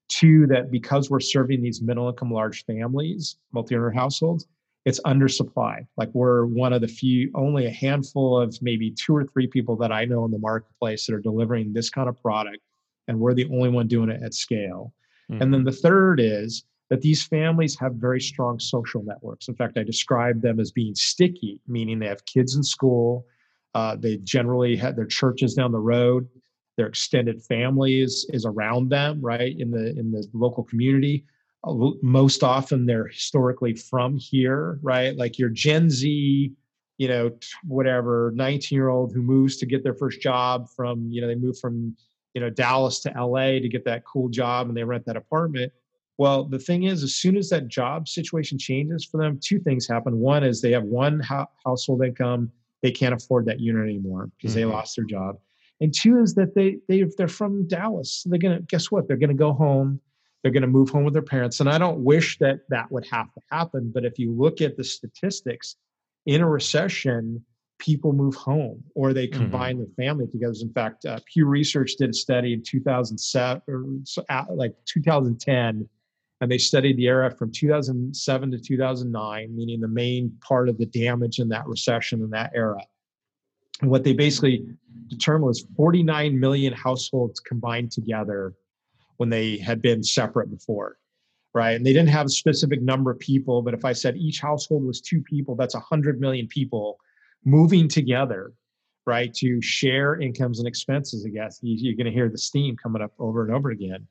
Two, that because we're serving these middle income large families, multi earner households, it's undersupplied. Like we're one of the few, only a handful of maybe two or three people that I know in the marketplace that are delivering this kind of product. And we're the only one doing it at scale. And then the third is that these families have very strong social networks. In fact, I describe them as being sticky, meaning they have kids in school, uh, they generally have their churches down the road. Their extended families is around them, right in the in the local community. Most often, they're historically from here, right? Like your Gen Z, you know, whatever, nineteen-year-old who moves to get their first job from, you know, they move from, you know, Dallas to LA to get that cool job, and they rent that apartment. Well, the thing is, as soon as that job situation changes for them, two things happen. One is they have one hou- household income they can't afford that unit anymore because they Mhm. lost their job. And two is that they they they're from Dallas. So they're gonna guess what? They're gonna go home. They're gonna move home with their parents. And I don't wish that that would have to happen. But if you look at the statistics, in a recession, people move home or they Mhm. combine their family together. In fact, uh, Pew Research did a study in 2007 or like 2010 and they studied the era from 2007 to 2009, meaning the main part of the damage in that recession in that era. And what they basically determined was 49 million households combined together when they had been separate before, right? And they didn't have a specific number of people, but if I said each household was two people, that's 100 million people moving together, right? To share incomes and expenses. I guess you're going to hear the steam coming up over and over again.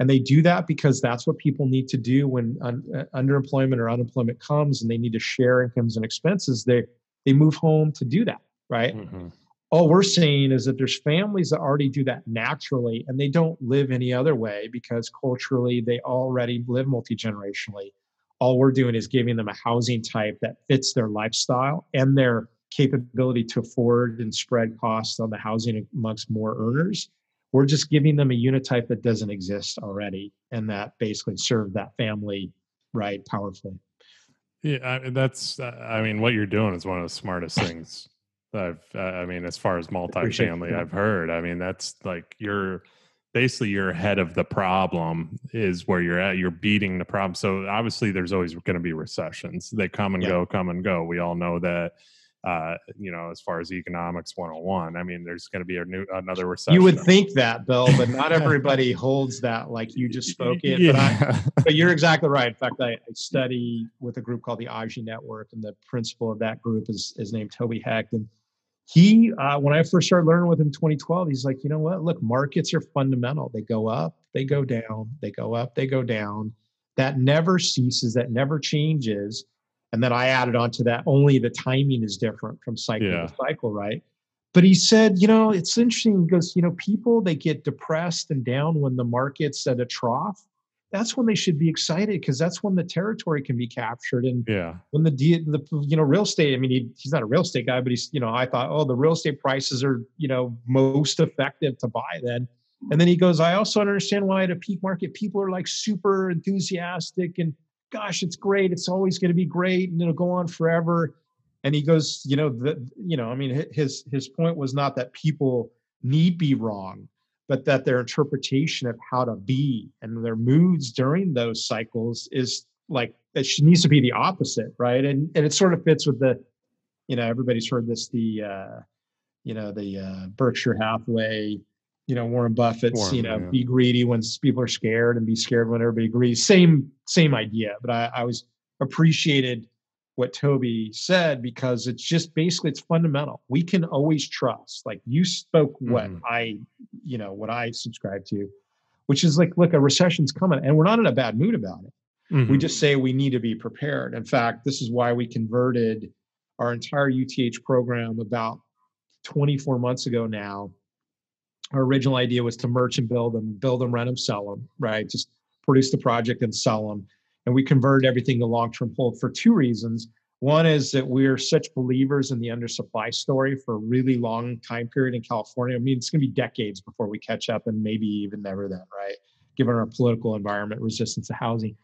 And they do that because that's what people need to do when un- uh, underemployment or unemployment comes and they need to share incomes and expenses. They, they move home to do that, right? Mm-hmm. All we're seeing is that there's families that already do that naturally and they don't live any other way because culturally they already live multi generationally. All we're doing is giving them a housing type that fits their lifestyle and their capability to afford and spread costs on the housing amongst more earners. We're just giving them a unit type that doesn't exist already and that basically serve that family right powerfully. Yeah, I, that's. I mean, what you're doing is one of the smartest things I've. I mean, as far as multifamily, I've heard. I mean, that's like you're basically you're ahead of the problem is where you're at you're beating the problem so obviously there's always going to be recessions they come and yeah. go come and go we all know that uh, you know, as far as economics 101. I mean, there's going to be a new another recession. You would think that, Bill, but not everybody holds that like you just spoke it. Yeah. But, I, but you're exactly right. In fact, I, I, study with a group called the Agile Network, and the principal of that group is, is named Toby Hecht. And he, uh, when I first started learning with him in 2012, he's like, you know what? Look, markets are fundamental. They go up, they go down, they go up, they go down. That never ceases, that never changes and then I added on to that only the timing is different from cycle yeah. to cycle, right? But he said, you know, it's interesting because, you know, people they get depressed and down when the market's at a trough. That's when they should be excited because that's when the territory can be captured. And yeah, when the the you know real estate, I mean, he, he's not a real estate guy, but he's you know, I thought, oh, the real estate prices are you know most effective to buy then. And then he goes, I also understand why at a peak market people are like super enthusiastic and gosh, it's great. It's always going to be great, and it'll go on forever. And he goes, you know, the, you know, I mean, his his point was not that people need be wrong, but that their interpretation of how to be and their moods during those cycles is like it needs to be the opposite, right? And and it sort of fits with the, you know, everybody's heard this the, uh, you know, the uh, Berkshire Hathaway you know Warren Buffett's Warren, you know yeah. be greedy when people are scared and be scared when everybody agrees. Same same idea, but I, I was appreciated what Toby said because it's just basically it's fundamental. We can always trust. Like you spoke what mm. I you know what I subscribe to, which is like look a recession's coming and we're not in a bad mood about it. Mm-hmm. We just say we need to be prepared. In fact, this is why we converted our entire UTH program about 24 months ago now our original idea was to merchant build them, build them, rent them, sell them, right? Just produce the project and sell them. And we converted everything to long term hold for two reasons. One is that we're such believers in the undersupply story for a really long time period in California. I mean, it's going to be decades before we catch up and maybe even never then, right? Given our political environment, resistance to housing.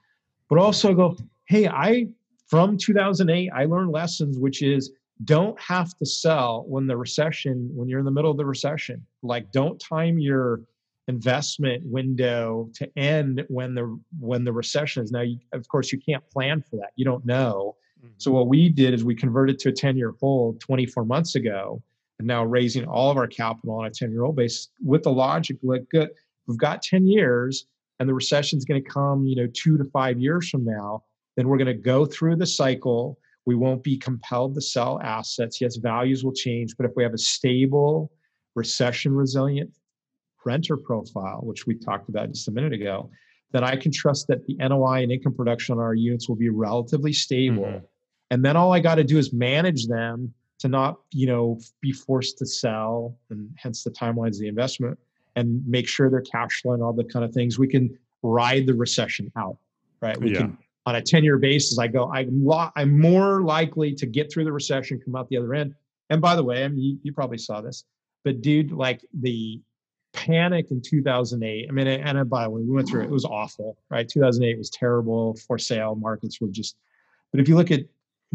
But also go, hey, I, from 2008, I learned lessons, which is don't have to sell when the recession when you're in the middle of the recession like don't time your investment window to end when the when the recession is now you, of course you can't plan for that you don't know mm-hmm. so what we did is we converted to a 10 year hold 24 months ago and now raising all of our capital on a 10 year old base with the logic like good we've got 10 years and the recession is going to come you know two to five years from now then we're going to go through the cycle we won't be compelled to sell assets. Yes, values will change, but if we have a stable, recession resilient renter profile, which we talked about just a minute ago, then I can trust that the NOI and income production on our units will be relatively stable. Mm-hmm. And then all I got to do is manage them to not, you know, be forced to sell, and hence the timelines of the investment, and make sure they're cash flow and all the kind of things. We can ride the recession out, right? We yeah. can on a 10 year basis, I go, I'm, lo- I'm more likely to get through the recession, come out the other end. And by the way, I mean, you, you probably saw this, but dude, like the panic in 2008, I mean, and by the way, we went through it, it was awful, right? 2008 was terrible for sale. Markets were just, but if you look at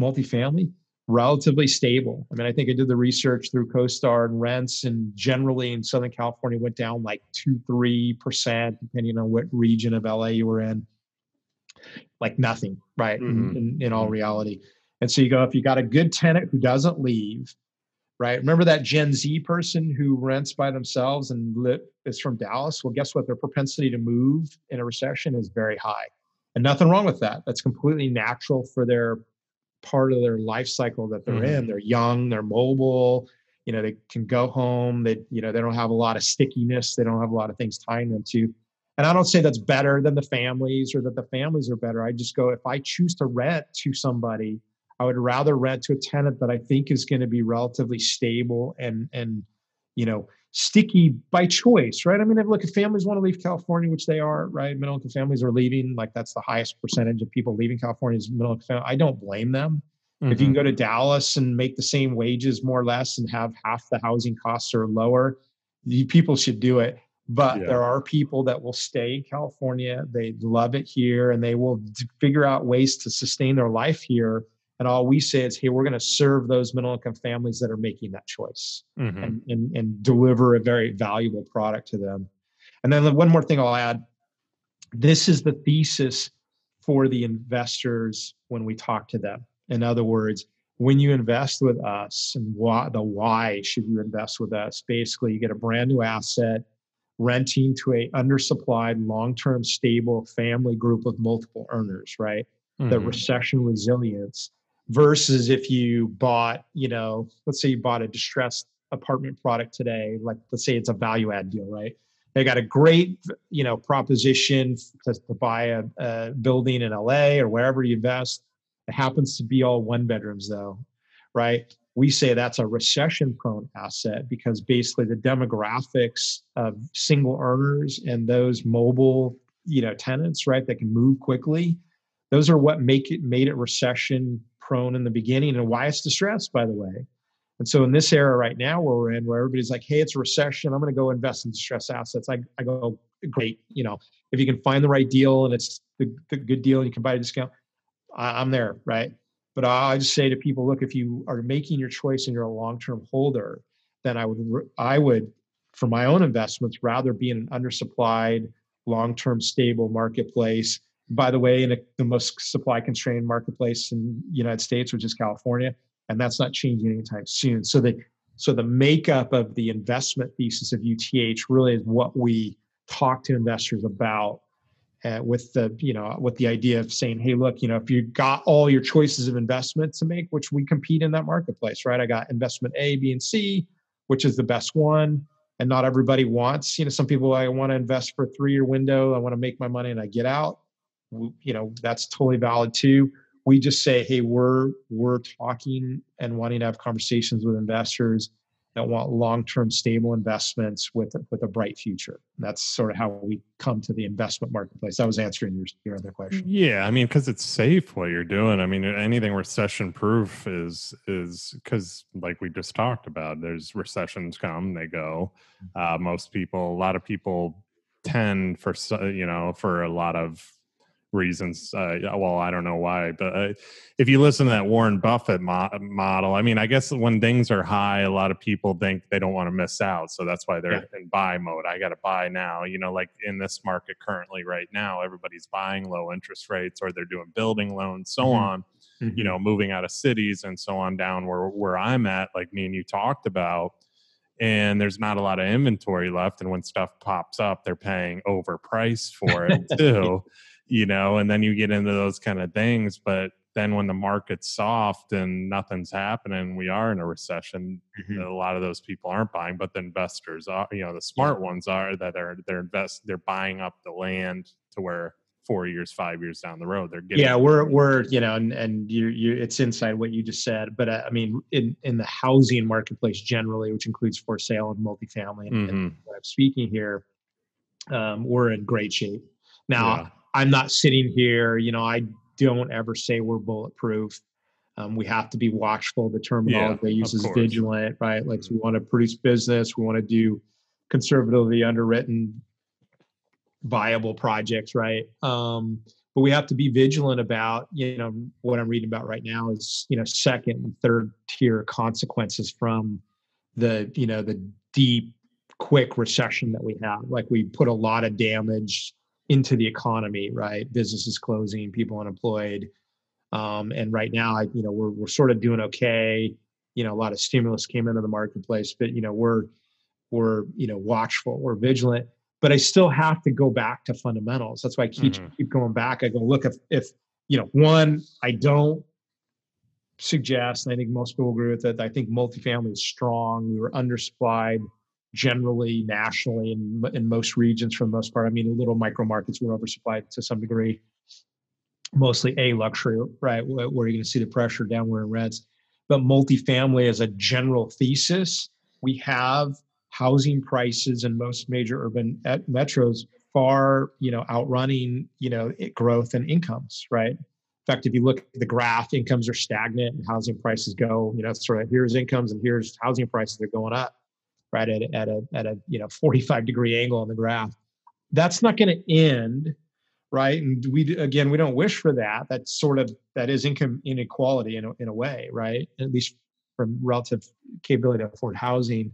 multifamily, relatively stable. I mean, I think I did the research through CoStar and rents, and generally in Southern California went down like two, three percent, depending on what region of LA you were in like nothing, right? Mm-hmm. In, in, all mm-hmm. reality. And so you go, if you got a good tenant who doesn't leave, right? Remember that Gen Z person who rents by themselves and lit, is from Dallas? Well, guess what? Their propensity to move in a recession is very high. And nothing wrong with that. That's completely natural for their part of their life cycle that they're mm-hmm. in. They're young, they're mobile, you know they can go home they you know they don't have a lot of stickiness they don't have a lot of things tying them to and i don't say that's better than the families or that the families are better i just go if i choose to rent to somebody i would rather rent to a tenant that i think is going to be relatively stable and and you know sticky by choice right i mean if look if families want to leave california which they are right middle income families are leaving like that's the highest percentage of people leaving california is middle income i don't blame them Mm-hmm. If you can mm-hmm. go to Dallas and make the same wages more or less and have half the housing costs or lower, you, people should do it. But yeah. there are people that will stay in California. They love it here and they will figure out ways to sustain their life here. And all we say is, hey, we're going to serve those middle income families that are making that choice mm-hmm. and, and, and deliver a very valuable product to them. And then one more thing I'll add this is the thesis for the investors when we talk to them. In other words, when you invest with us and why, the why should you invest with us, basically you get a brand new asset renting to a undersupplied, long-term stable family group of multiple earners, right? Mm-hmm. The recession resilience versus if you bought, you know, let's say you bought a distressed apartment product today, like let's say it's a value add deal, right? They got a great, you know, proposition to, to buy a, a building in LA or wherever you invest it happens to be all one bedrooms though, right? We say that's a recession prone asset because basically the demographics of single earners and those mobile, you know, tenants, right, that can move quickly, those are what make it made it recession prone in the beginning and why it's distressed, by the way. And so in this era right now where we're in, where everybody's like, hey, it's a recession, I'm going to go invest in distressed assets. I, I go, great, you know, if you can find the right deal and it's the, the good deal and you can buy a discount, I'm there, right? But I just say to people, look, if you are making your choice and you're a long-term holder, then I would, I would, for my own investments, rather be in an undersupplied, long-term, stable marketplace. By the way, in a, the most supply-constrained marketplace in the United States, which is California, and that's not changing anytime soon. So the so the makeup of the investment thesis of UTH really is what we talk to investors about uh, with the you know with the idea of saying hey look you know if you got all your choices of investment to make which we compete in that marketplace right? I got investment a b and c which is the best one and not everybody wants you know some people i want to invest for three year window. I want to make my money and i get out you know that's totally valid too we just say hey we're we're talking and wanting to have conversations with investors that want long-term stable investments with with a bright future. That's sort of how we come to the investment marketplace. I was answering your, your other question. Yeah, I mean, because it's safe what you're doing. I mean, anything recession-proof is is because, like we just talked about, there's recessions come, they go. Mm-hmm. Uh, most people, a lot of people tend for you know for a lot of reasons. Uh, well, I don't know why, but uh, if you listen to that Warren Buffett mo- model, I mean, I guess when things are high, a lot of people think they don't want to miss out, so that's why they're yeah. in buy mode. I got to buy now. You know, like in this market currently, right now, everybody's buying low interest rates, or they're doing building loans, so mm-hmm. on. Mm-hmm. You know, moving out of cities and so on down where where I'm at, like me and you talked about and there's not a lot of inventory left and when stuff pops up they're paying overpriced for it too you know, and then you get into those kind of things. But then when the market's soft and nothing's happening, we are in a recession. Mm-hmm. A lot of those people aren't buying, but the investors are. You know, the smart ones are that are they're invest they're buying up the land to where four years, five years down the road, they're getting. Yeah, we're we're you know, and and you you it's inside what you just said, but uh, I mean, in in the housing marketplace generally, which includes for sale and multifamily, and, mm-hmm. and I'm speaking here, um, we're in great shape now. Yeah I'm not sitting here, you know, I don't ever say we're bulletproof. Um, we have to be watchful. The terminology yeah, they use is vigilant, right? Like mm-hmm. we want to produce business, we want to do conservatively underwritten, viable projects, right? Um, but we have to be vigilant about, you know, what I'm reading about right now is, you know, second and third tier consequences from the, you know, the deep, quick recession that we have. Like we put a lot of damage into the economy, right? Businesses closing, people unemployed. Um, and right now, I, you know, we're, we're sort of doing okay. You know, a lot of stimulus came into the marketplace, but, you know, we're, we're, you know, watchful, we're vigilant, but I still have to go back to fundamentals. That's why I keep, mm-hmm. keep going back. I go, look, if, if, you know, one, I don't suggest, and I think most people agree with it, I think multifamily is strong. We were undersupplied generally nationally in, in most regions for the most part. I mean, little micro markets were oversupplied to some degree, mostly a luxury, right? Where you're going to see the pressure downward in rents. But multifamily as a general thesis, we have housing prices in most major urban uh, metros far, you know, outrunning, you know, growth and incomes, right? In fact, if you look at the graph, incomes are stagnant and housing prices go, you know, sort of here's incomes and here's housing prices are going up, right? At, at a at a you know 45 degree angle on the graph. That's not going to end, right? And we again we don't wish for that. That's sort of that is income inequality in a, in a way, right? At least from relative capability to afford housing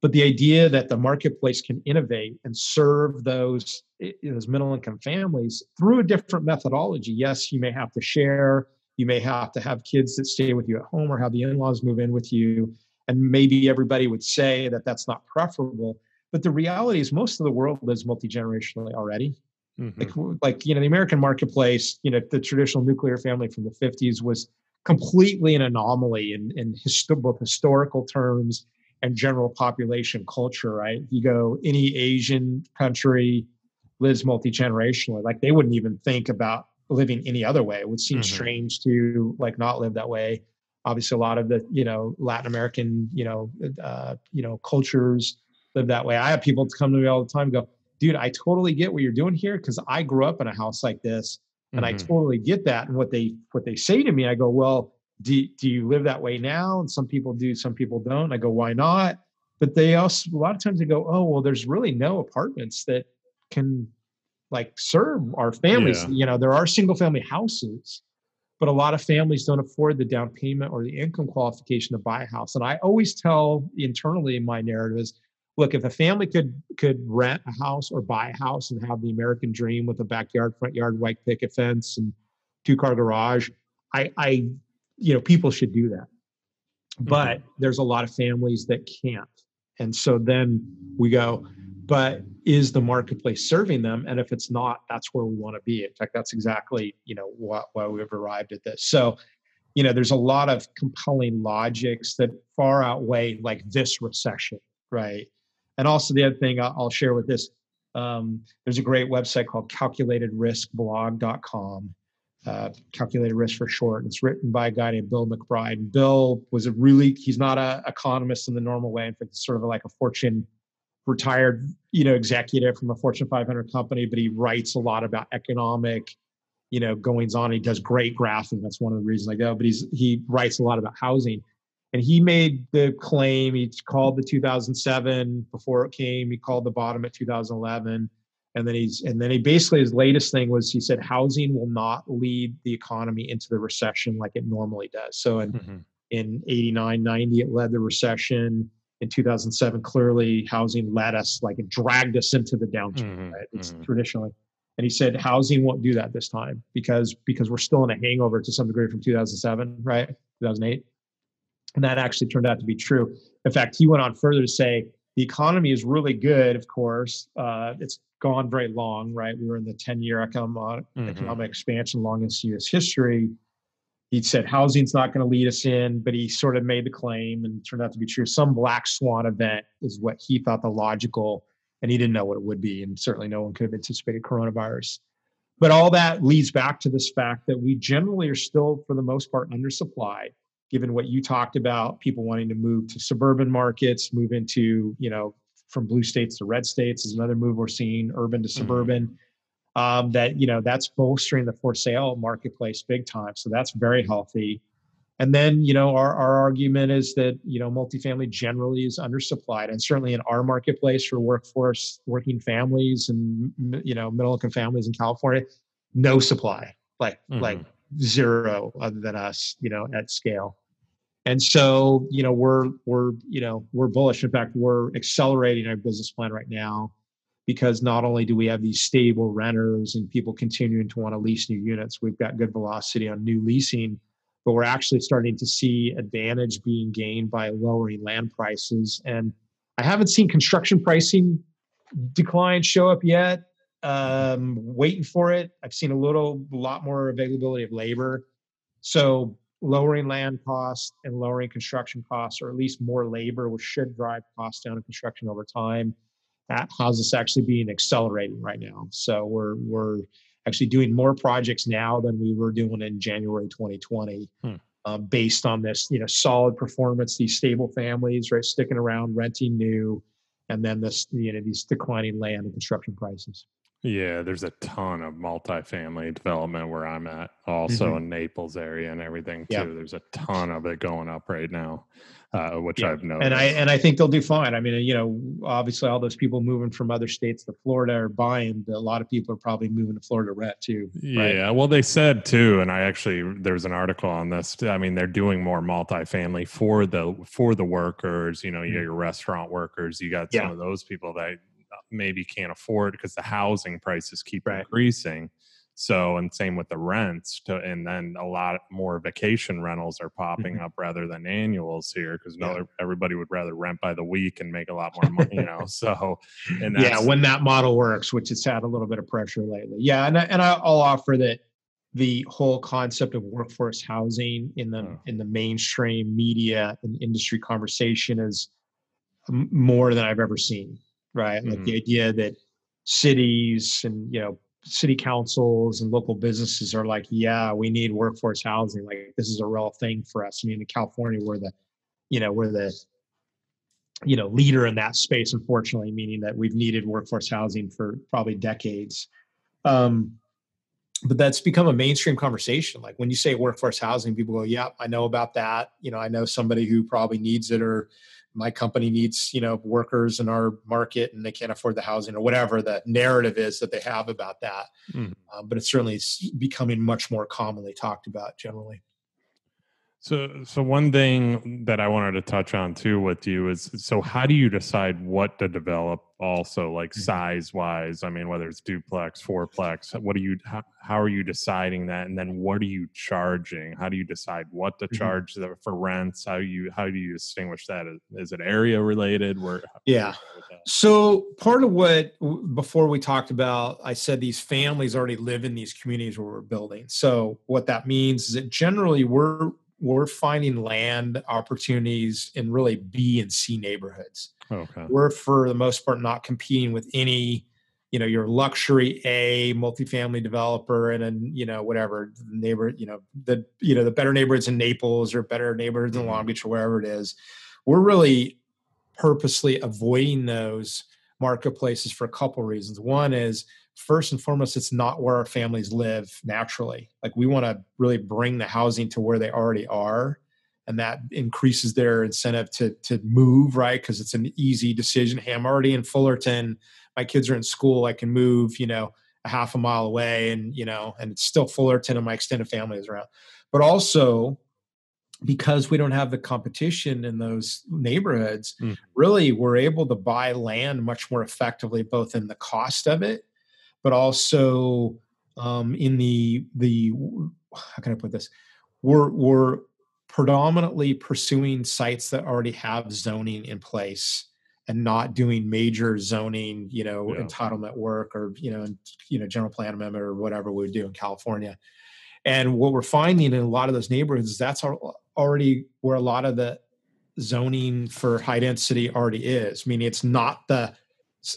but the idea that the marketplace can innovate and serve those those middle income families through a different methodology yes you may have to share you may have to have kids that stay with you at home or have the in-laws move in with you and maybe everybody would say that that's not preferable but the reality is most of the world lives multi-generationally already mm-hmm. like, like you know the american marketplace you know the traditional nuclear family from the 50s was completely an anomaly in, in both historical terms and general population culture, right? You go any Asian country lives multi generationally, like they wouldn't even think about living any other way. It would seem mm-hmm. strange to like not live that way. Obviously, a lot of the you know Latin American you know uh, you know cultures live that way. I have people come to me all the time go, dude, I totally get what you're doing here because I grew up in a house like this, and mm-hmm. I totally get that. And what they what they say to me, I go, well, do, do you live that way now? And some people do, some people don't. I go, why not? But they also, a lot of times they go, oh, well, there's really no apartments that can like serve our families. Yeah. You know, there are single family houses, but a lot of families don't afford the down payment or the income qualification to buy a house. And I always tell internally in my narrative is, look, if a family could could rent a house or buy a house and have the American dream with a backyard, front yard, white picket fence, and two car garage, I, I you know people should do that but mm-hmm. there's a lot of families that can't and so then we go but is the marketplace serving them and if it's not that's where we want to be in fact that's exactly you know why, we've arrived at this so you know there's a lot of compelling logics that far outweigh like this recession right and also the other thing i'll, I'll share with this um, there's a great website called calculatedriskblog.com uh, calculated risk for short. It's written by a guy named Bill McBride. Bill was a really, he's not an economist in the normal way. In fact, it's sort of like a Fortune retired, you know, executive from a Fortune 500 company, but he writes a lot about economic, you know, goings on. He does great graphing. That's one of the reasons I go, but he's, he writes a lot about housing. And he made the claim, he called the 2007 before it came, he called the bottom at 2011 and then he's and then he basically his latest thing was he said housing will not lead the economy into the recession like it normally does so in mm-hmm. in 89 90 it led the recession in 2007 clearly housing led us like it dragged us into the downturn mm-hmm. right it's mm-hmm. traditionally and he said housing won't do that this time because because we're still in a hangover to some degree from 2007 right 2008 and that actually turned out to be true in fact he went on further to say the economy is really good of course uh, it's gone very long, right? We were in the 10 year economic, mm-hmm. economic expansion, longest in US history. He said housing's not going to lead us in, but he sort of made the claim and turned out to be true. Some black swan event is what he thought the logical, and he didn't know what it would be. And certainly no one could have anticipated coronavirus. But all that leads back to this fact that we generally are still, for the most part, undersupplied given what you talked about people wanting to move to suburban markets move into you know from blue states to red states is another move we're seeing, urban to mm-hmm. suburban. Mm-hmm. Um, that you know that's bolstering the for sale marketplace big time. So that's very healthy. And then you know our our argument is that you know multifamily generally is undersupplied, and certainly in our marketplace for workforce working families and you know middle income families in California, no supply, like mm-hmm. like zero other than us, you know, at scale. And so, you know, we're we're you know we're bullish. In fact, we're accelerating our business plan right now because not only do we have these stable renters and people continuing to want to lease new units, we've got good velocity on new leasing, but we're actually starting to see advantage being gained by lowering land prices. And I haven't seen construction pricing decline show up yet. Um, waiting for it. I've seen a little, a lot more availability of labor. So lowering land costs and lowering construction costs, or at least more labor, which should drive costs down in construction over time. Has us actually being accelerating right now. So we're we're actually doing more projects now than we were doing in January 2020. Hmm. Uh, based on this, you know, solid performance, these stable families, right, sticking around, renting new, and then this, you know, these declining land and construction prices. Yeah, there's a ton of multifamily development where I'm at, also mm-hmm. in Naples area and everything too. Yep. There's a ton of it going up right now, uh, which yeah. I've noticed. And I and I think they'll do fine. I mean, you know, obviously all those people moving from other states to Florida are buying. A lot of people are probably moving to Florida rent too. Right? Yeah, well, they said too, and I actually there's an article on this. I mean, they're doing more multifamily for the for the workers. You know, you mm-hmm. your restaurant workers. You got yeah. some of those people that maybe can't afford because the housing prices keep right. increasing. So, and same with the rents, to, and then a lot more vacation rentals are popping mm-hmm. up rather than annuals here because yeah. no, everybody would rather rent by the week and make a lot more money, you know. So, and yeah, when that model works, which has had a little bit of pressure lately. Yeah, and I, and I'll offer that the whole concept of workforce housing in the oh. in the mainstream media and industry conversation is more than I've ever seen right? Mm-hmm. Like the idea that cities and you know city councils and local businesses are like, yeah, we need workforce housing. Like this is a real thing for us. I mean, in California, we're the, you know, we're the, you know, leader in that space. Unfortunately, meaning that we've needed workforce housing for probably decades. Um, but that's become a mainstream conversation. Like when you say workforce housing, people go, "Yeah, I know about that." You know, I know somebody who probably needs it, or my company needs you know workers in our market and they can't afford the housing or whatever the narrative is that they have about that mm. um, but it's certainly becoming much more commonly talked about generally so, so one thing that I wanted to touch on too with you is so how do you decide what to develop? Also, like mm-hmm. size wise, I mean, whether it's duplex, fourplex, what do you? How, how, are you deciding that? And then what are you charging? How do you decide what to mm-hmm. charge mm-hmm. for rents? How you how do you distinguish that? Is it area related? Where? Yeah. So part of what before we talked about, I said these families already live in these communities where we're building. So what that means is that generally we're we're finding land opportunities in really B and C neighborhoods. Okay. We're for the most part not competing with any, you know, your luxury A multifamily developer and then, you know, whatever neighbor, you know, the you know, the better neighborhoods in Naples or better neighborhoods in Long mm-hmm. Beach or wherever it is. We're really purposely avoiding those marketplaces for a couple reasons. One is first and foremost, it's not where our families live naturally. Like we want to really bring the housing to where they already are. And that increases their incentive to to move, right? Because it's an easy decision. Hey, I'm already in Fullerton. My kids are in school. I can move, you know, a half a mile away, and you know, and it's still Fullerton, and my extended family is around. But also, because we don't have the competition in those neighborhoods, mm. really we're able to buy land much more effectively, both in the cost of it but also um, in the the how can I put this? We're we're predominantly pursuing sites that already have zoning in place and not doing major zoning, you know, yeah. entitlement work or you know, you know, general plan amendment or whatever we would do in California. And what we're finding in a lot of those neighborhoods, is that's already where a lot of the zoning for high density already is. Meaning, it's not the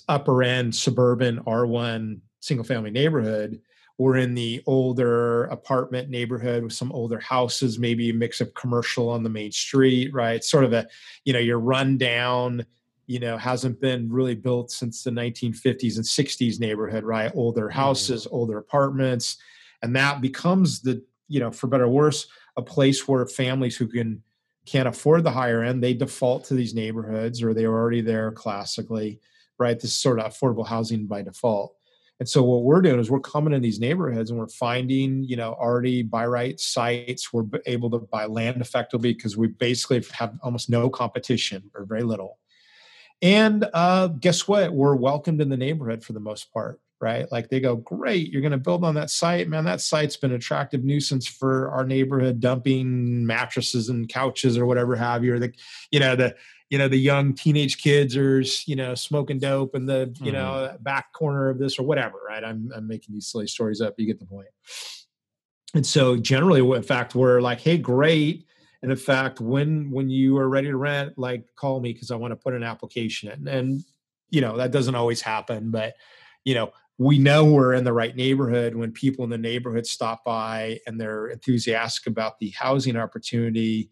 upper end suburban R1 single family neighborhood we're in the older apartment neighborhood with some older houses maybe a mix of commercial on the main street right sort of a you know your rundown you know hasn't been really built since the 1950s and 60s neighborhood right older mm-hmm. houses mm-hmm. older apartments and that becomes the you know for better or worse a place where families who can can't afford the higher end they default to these neighborhoods or they're already there classically right this is sort of affordable housing by default and so what we're doing is we're coming in these neighborhoods and we're finding, you know, already by right sites. We're able to buy land effectively because we basically have almost no competition or very little. And uh, guess what? We're welcomed in the neighborhood for the most part, right? Like they go, great, you're going to build on that site, man. That site's been an attractive nuisance for our neighborhood, dumping mattresses and couches or whatever have you. Or the, you know, the you know the young teenage kids are you know smoking dope in the you mm-hmm. know back corner of this or whatever right I'm, I'm making these silly stories up you get the point. point and so generally, in fact, we're like, hey, great. And in fact, when when you are ready to rent, like call me because I want to put an application in. And you know that doesn't always happen, but you know we know we're in the right neighborhood when people in the neighborhood stop by and they're enthusiastic about the housing opportunity.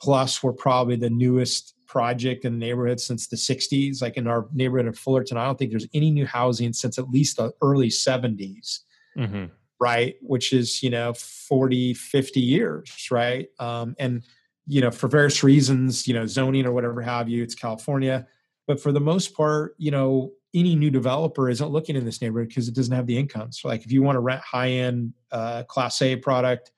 Plus, we're probably the newest project in the neighborhood since the 60s. Like in our neighborhood of Fullerton, I don't think there's any new housing since at least the early 70s. Mm-hmm. Right, which is you know 40, 50 years, right? Um, and you know for various reasons, you know zoning or whatever have you, it's California. But for the most part, you know any new developer isn't looking in this neighborhood because it doesn't have the income. So, like if you want to rent high end uh, Class A product,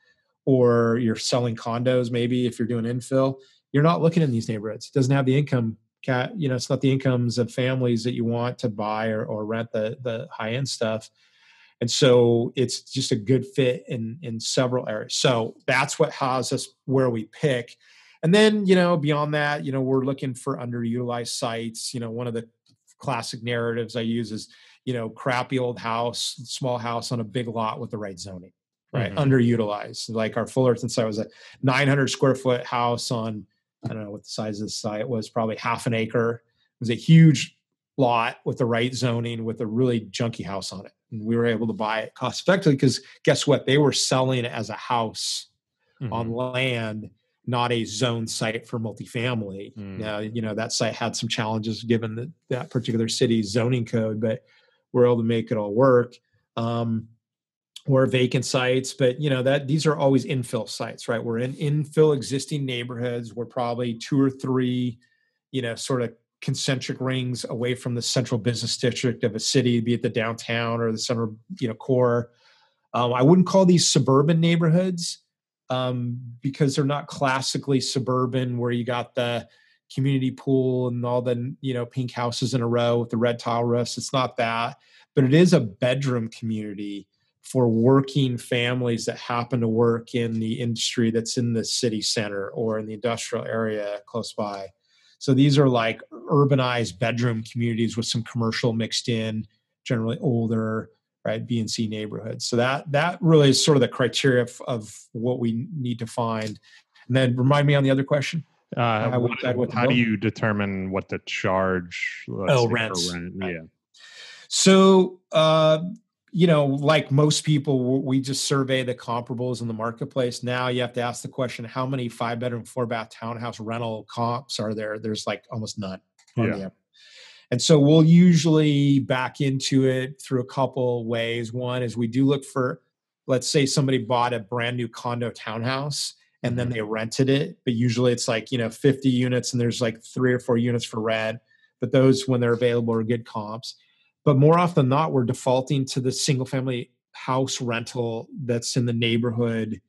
or you're selling condos, maybe if you're doing infill, you're not looking in these neighborhoods. It doesn't have the income. Cat, you know, it's not the incomes of families that you want to buy or, or rent the the high end stuff. And so it's just a good fit in in several areas. So that's what has us where we pick. And then, you know, beyond that, you know, we're looking for underutilized sites. You know, one of the classic narratives I use is, you know, crappy old house, small house on a big lot with the right zoning, right? Mm-hmm. Underutilized. Like our Fullerton site was a 900 square foot house on, I don't know what the size of the site was, probably half an acre. It was a huge lot with the right zoning with a really junky house on it. And we were able to buy it cost effectively because guess what? They were selling it as a house mm-hmm. on land not a zone site for multifamily. Mm. Now, you know, that site had some challenges given that that particular city's zoning code, but we're able to make it all work. Um, or vacant sites, but you know that these are always infill sites, right? We're in infill existing neighborhoods. We're probably two or three, you know, sort of concentric rings away from the central business district of a city, be it the downtown or the center, you know, core. Um, I wouldn't call these suburban neighborhoods um, because they're not classically suburban where you got the community pool and all the you know pink houses in a row with the red tile roofs. It's not that, but it is a bedroom community for working families that happen to work in the industry that's in the city center or in the industrial area close by. So these are like urbanized bedroom communities with some commercial mixed in, generally older, right? B and c neighborhoods. So that that really is sort of the criteria of, of what we need to find. And then remind me on the other question. Uh, how, what, how do you determine what to charge oh rents. rent? yeah. So uh, you know like most people we just survey the comparables in the marketplace. Now you have to ask the question how many five bedroom four bath townhouse rental comps are there? There's like almost none yeah. And so we'll usually back into it through a couple ways. One is we do look for, let's say somebody bought a brand new condo townhouse and then mm-hmm. they rented it, but usually it's like, you know, 50 units and there's like three or four units for rent. But those, when they're available, are good comps. But more often than not, we're defaulting to the single family house rental that's in the neighborhood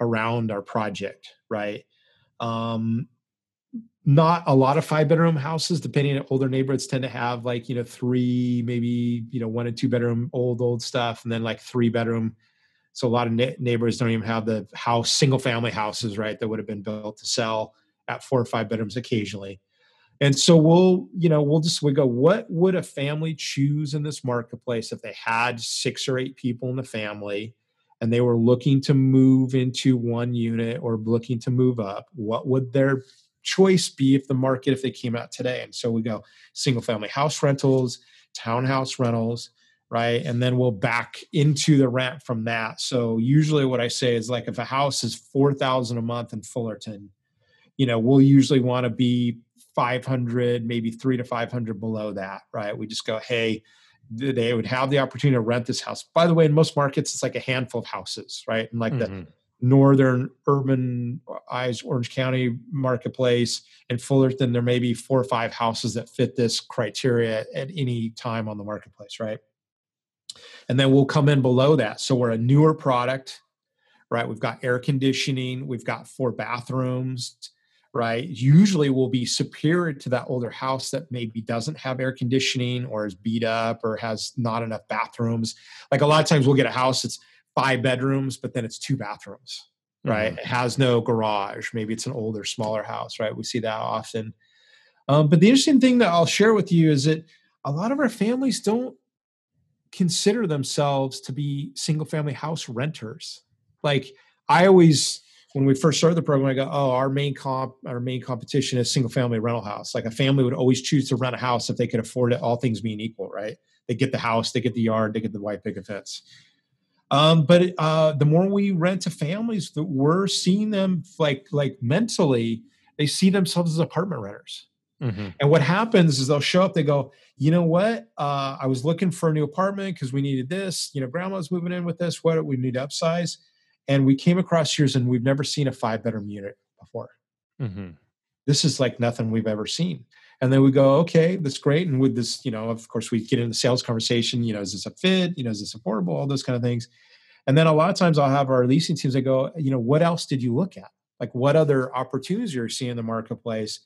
around our project, right? Um, not a lot of five bedroom houses depending on older neighborhoods tend to have like you know three maybe you know one and two bedroom old old stuff and then like three bedroom so a lot of neighbors don't even have the house single family houses right that would have been built to sell at four or five bedrooms occasionally. And so we'll you know we'll just we go what would a family choose in this marketplace if they had six or eight people in the family and they were looking to move into one unit or looking to move up? What would their choice be if the market if they came out today. And so we go single family house rentals townhouse rentals right? And then we'll back into the rent from that. So usually what i say is like if a house is 4000 a month in fullerton you know we'll usually want to be 500 maybe 3 to 500 below that right? We just go hey they would have the opportunity to rent this house. By the way in most markets it's like a handful of houses right? And like mm-hmm. the northern urban eyes orange county marketplace in fullerton there may be four or five houses that fit this criteria at any time on the marketplace right? And then we'll come in below that. So we're a newer product right? We've got air conditioning we've got four bathrooms right? Usually will be superior to that older house that maybe doesn't have air conditioning or is beat up or has not enough bathrooms. Like a lot of times we'll get a house that's five bedrooms, but then it's two bathrooms, right? Mm-hmm. It has no garage. Maybe it's an older, smaller house, right? We see that often. Um, but the interesting thing that I'll share with you is that a lot of our families don't consider themselves to be single family house renters. like I always when we first started the program, I go, oh, our main comp, our main competition is single family rental house. Like a family would always choose to rent a house if they could afford it, all things being equal, right? They get the house, they get the yard, they get the white picket fence. Um, but uh, the more we rent to families, that we're seeing them like like mentally, they see themselves as apartment renters. Mm-hmm. And what happens is they'll show up, they go, you know what? Uh, I was looking for a new apartment because we needed this. You know, grandma's moving in with this. What we need to upsize and we came across yours and we've never seen a five bedroom unit before mm-hmm. this is like nothing we've ever seen and then we go okay that's great. And with this you know of course we get into the sales conversation you know is this a fit? You know is this affordable? All those kind of things. And then a lot of times i'll have our leasing teams that go you know what else did you look at? Like what other opportunities you're seeing in the marketplace?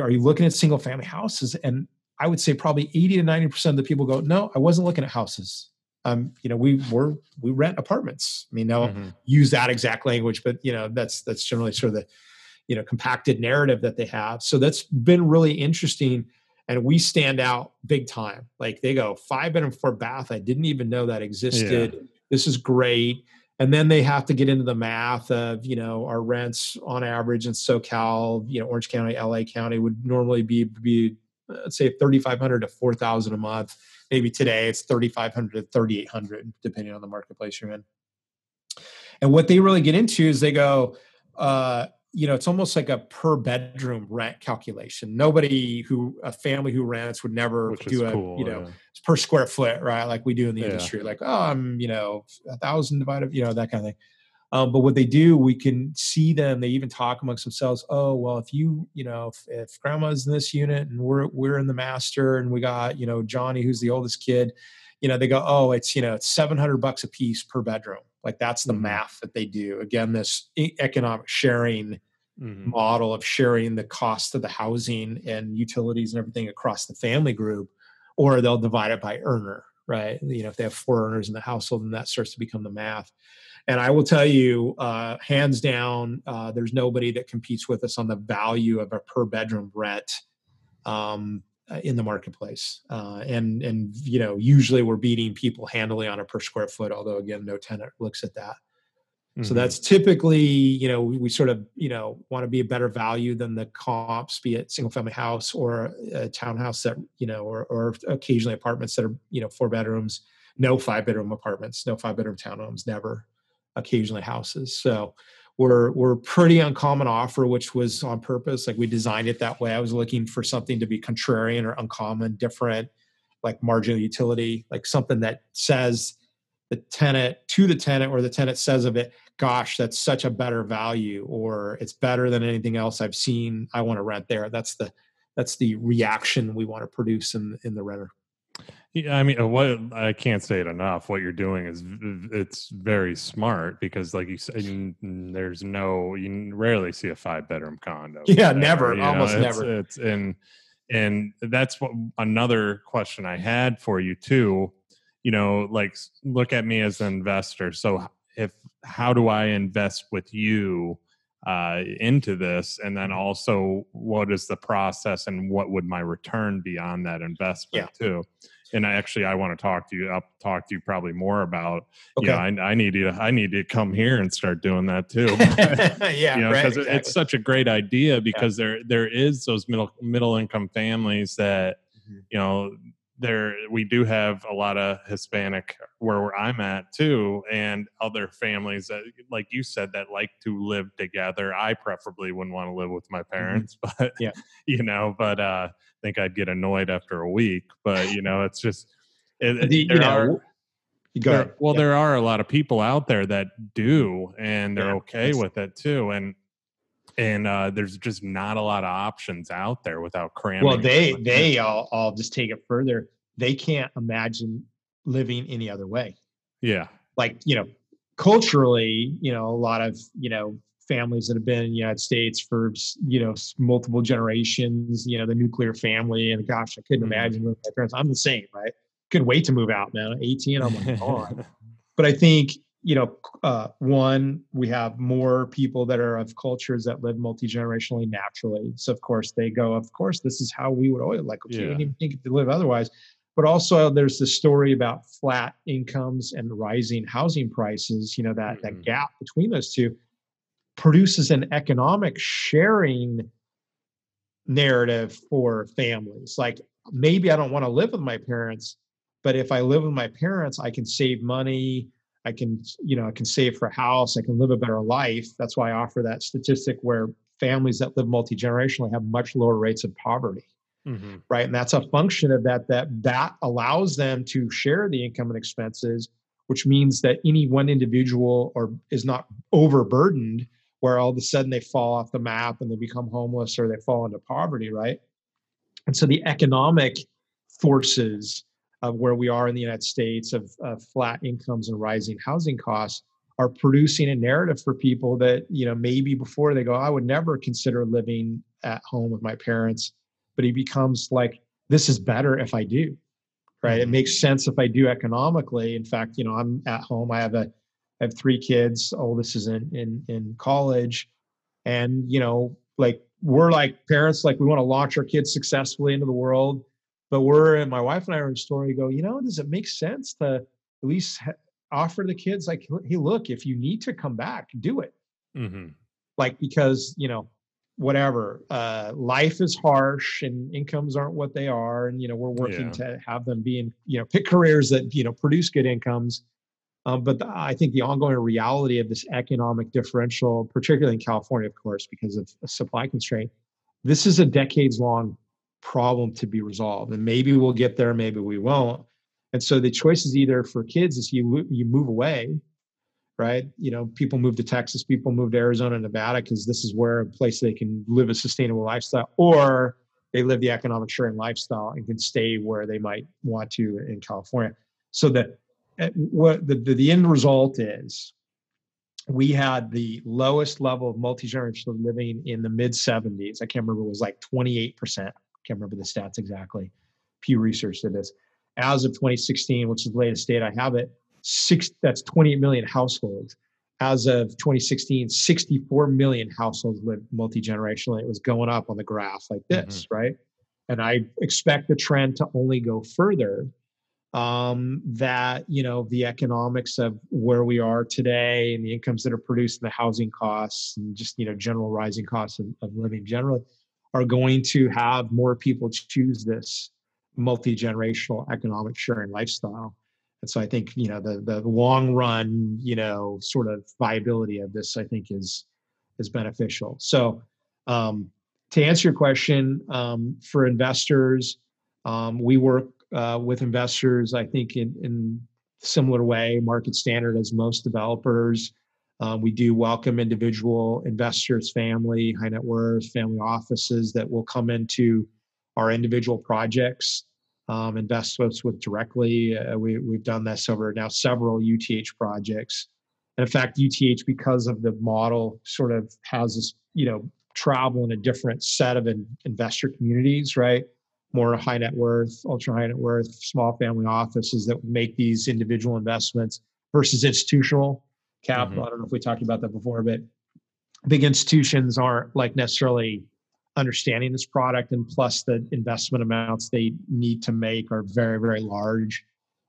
Are you looking at single family houses? And i would say probably 80 to 90 percent of the people go no i wasn't looking at houses. Um, you know, we were we rent apartments. I mean, they'll mm-hmm. use that exact language, but you know, that's that's generally sort of the you know compacted narrative that they have. So that's been really interesting, and we stand out big time. Like they go five bedroom four bath. I didn't even know that existed. Yeah. This is great. And then they have to get into the math of you know our rents on average in SoCal, you know Orange County, LA County would normally be be let's say 3,500 to 4,000 a month maybe today it's 3500 to 3800 depending on the marketplace you're in and what they really get into is they go uh, you know it's almost like a per bedroom rent calculation nobody who a family who rents would never Which do a cool, you know yeah. per square foot right like we do in the yeah. industry like oh i'm you know a thousand divided you know that kind of thing um, but what they do, we can see them. They even talk amongst themselves. Oh, well, if you, you know, if, if grandma's in this unit and we're we're in the master, and we got, you know, Johnny, who's the oldest kid, you know, they go, oh, it's you know, it's seven hundred bucks a piece per bedroom. Like that's the mm-hmm. math that they do. Again, this economic sharing mm-hmm. model of sharing the cost of the housing and utilities and everything across the family group, or they'll divide it by earner, right? You know, if they have four earners in the household, then that starts to become the math. And I will tell you, uh, hands down, uh, there's nobody that competes with us on the value of a per bedroom rent um, in the marketplace. Uh, and and you know, usually we're beating people handily on a per square foot. Although again, no tenant looks at that. Mm-hmm. So that's typically, you know, we, we, sort of, you know, want to be a better value than the comps, be it single family house or a townhouse that, you know, or, or occasionally apartments that are, you know, four bedrooms, no five bedroom apartments, no five bedroom townhomes, never occasionally houses. So we're we're pretty uncommon offer, which was on purpose. Like we designed it that way. I was looking for something to be contrarian or uncommon, different, like marginal utility, like something that says the tenant to the tenant or the tenant says of it, gosh, that's such a better value, or it's better than anything else I've seen. I want to rent there. That's the that's the reaction we want to produce in in the renter. Yeah, I mean, uh, what I can't say it enough. What you're doing is it's very smart because, like you said, there's no you rarely see a five bedroom condo. Yeah, never, almost know, never. It's, it's and and that's what another question I had for you too. You know, like look at me as an investor. So if how do I invest with you? uh, into this and then mm-hmm. also what is the process and what would my return be on that investment yeah. too and I actually I want to talk to you. I'll talk to you probably more about. Okay. Yeah, I, I, need to I need to come here and start doing that too. yeah, you know, because right, exactly. it's such a great idea because yeah. there there is those middle middle income families that mm-hmm. you know there we do have a lot of Hispanic where I'm at too, and other families that, like you said, that like to live together. I preferably wouldn't want to live with my mm-hmm. parents, mm-hmm. but yeah, you know, but uh, think I'd get annoyed after a week. But you know, it's just it, the, there are. There, well, yeah. there are a lot of people out there that do, and they're yeah, okay with it too. And and uh, there's just not a lot of options out there without cramming. Well, they they all I'll just take it further. They can't imagine living any other way. Yeah, like you know, culturally, you know, a lot of you know families that have been in the United States for you know multiple generations. You know, the nuclear family, and gosh, I couldn't mm-hmm. imagine with my parents. I'm the same, right? Couldn't wait to move out, man. 18, I'm like, on. but I think you know, uh, one, we have more people that are of cultures that live multi generationally naturally. So of course they go, of course, this is how we would always like. Okay, yeah. Didn't even think to live otherwise. but also there's the story about flat incomes and rising housing prices you know that mm-hmm. that gap between those two produces an economic sharing narrative for families like maybe i don't want to live with my parents but if i live with my parents i can save money i can you know i can save for a house i can live a better life that's why i offer that statistic where families that live multi-generationally have much lower rates of poverty mm-hmm. right? And that's a function of that. That that allows them to share the income and expenses, which means that any one individual or is not overburdened, where all of a sudden they fall off the map and they become homeless or they fall into poverty, right? And so the economic forces of where we are in the United States of, of flat incomes and rising housing costs are producing a narrative for people that you know maybe before they go i would never consider living at home with my parents but he becomes like this is better if i do right mm-hmm. it makes sense if i do economically in fact you know i'm at home i have a I have three kids oldest is in in in college. And you know like we're like parents like we want to launch our kids successfully into the world. But we're and my wife and i are in story go you know does it make sense to at least ha- offer the kids like hey look if you need to come back do it. Mm-hmm. like because you know whatever uh, life is harsh and incomes aren't what they are. And you know we're working yeah. to have them being you know pick careers that you know produce good incomes um, but the, i think the ongoing reality of this economic differential particularly in california of course because of supply constraint this is a decades long problem to be resolved and maybe we'll get there maybe we won't and so the choice is either for kids is you you move away right? You know, people move to Texas, people move to Arizona, Nevada because this is where a place they can live a sustainable lifestyle, or they live the economic sharing lifestyle and can stay where they might want to in California. So that what the, the, the end result is we had the lowest level of multi-generational living in the mid 70s. I can't remember, it was like 28%. I can't remember the stats exactly. Pew Research did this. As of 2016, which is the latest data I have it, six that's 28 million households as of 2016 64 million households live multi-generationally it was going up on the graph like this mm-hmm. right and i expect the trend to only go further um, that you know the economics of where we are today and the incomes that are produced and the housing costs and just you know general rising costs of, of living generally are going to have more people choose this multi-generational economic sharing lifestyle and so I think you know the the long run you know sort of viability of this I think is is beneficial. So um, to answer your question, um, for investors, um, we work uh, with investors I think in in similar way, market standard as most developers. Um, we do welcome individual investors, family, high net worth, family offices that will come into our individual projects um, invest us with directly. Uh, we, we've done this over now several UTH projects. And in fact, UTH, because of the model, sort of has this, you know, travel in a different set of in, investor communities, right? More high net worth, ultra high net worth, small family offices that make these individual investments versus institutional capital. Mm-hmm. I don't know if we talked about that before, but big institutions aren't like necessarily understanding this product and plus the investment amounts they need to make are very very large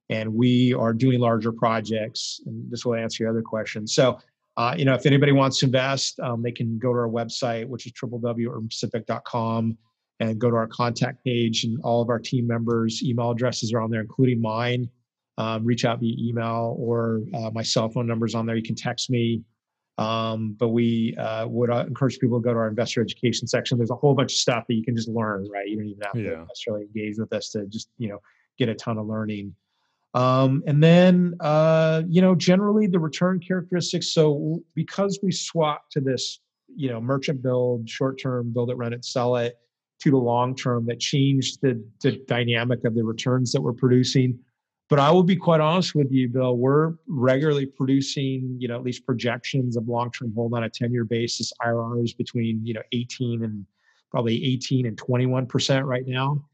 and we are doing larger projects and this will answer your other question so uh, you know if anybody wants to invest um, they can go to our website which is www.urbanpacific.com and go to our contact page and all of our team members email addresses are on there including mine um, reach out via email or uh, my cell phone numbers on there you can text me um, but we uh, would uh, encourage people to go to our investor education section. There's a whole bunch of stuff that you can just learn, right? You don't even have yeah. to necessarily engage with us to just, you know, get a ton of learning. Um, and then, uh, you know, generally the return characteristics. So because we swap to this, you know, merchant build, short term, build it, rent it, sell it, to the long term, that changed the, the dynamic of the returns that we're producing. But I will be quite honest with you, Bill. We're regularly producing, you know, at least projections of long-term hold on a 10-year basis, IRRs between, you know, 18 and probably 18 and 21 percent right now,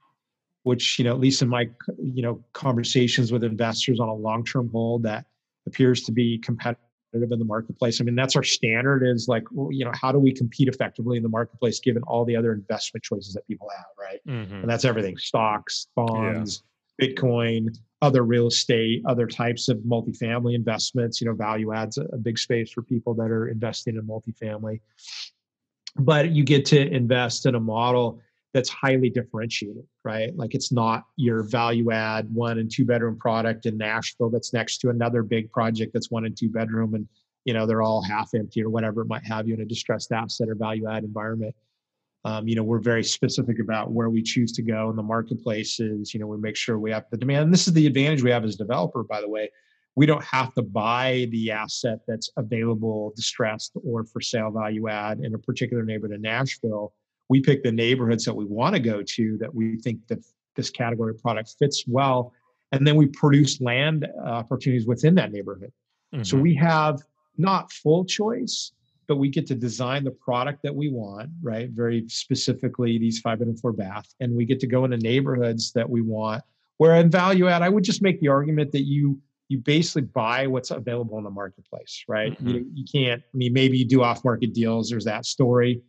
which, you know, at least in my, you know, conversations with investors on a long-term hold, that appears to be competitive in the marketplace. I mean, that's our standard. Is like, you know, how do we compete effectively in the marketplace given all the other investment choices that people have, right? Mm-hmm. And that's everything: stocks, bonds. Yeah Bitcoin, other real estate, other types of multifamily investments. You know, value adds a, a big space for people that are investing in multifamily. But you get to invest in a model that's highly differentiated, right? Like it's not your value add one and two bedroom product in Nashville that's next to another big project that's one and two bedroom and you know they're all half empty or whatever it might have you in a distressed asset or value add environment. Um, you know, we're very specific about where we choose to go in the marketplaces. You know, we make sure we have the demand. And this is the advantage we have as a developer, by the way. We don't have to buy the asset that's available, distressed, or for sale value add in a particular neighborhood in Nashville. We pick the neighborhoods that we want to go to that we think that this category of product fits well. And then we produce land opportunities within that neighborhood. Mm-hmm. So we have not full choice, but we get to design the product that we want, right? Very specifically, these five and four bath, and we get to go into neighborhoods that we want. Where in value add, I would just make the argument that you you basically buy what's available in the marketplace, right? Mm-hmm. You, you can't. I mean, maybe you do off market deals. There's that story,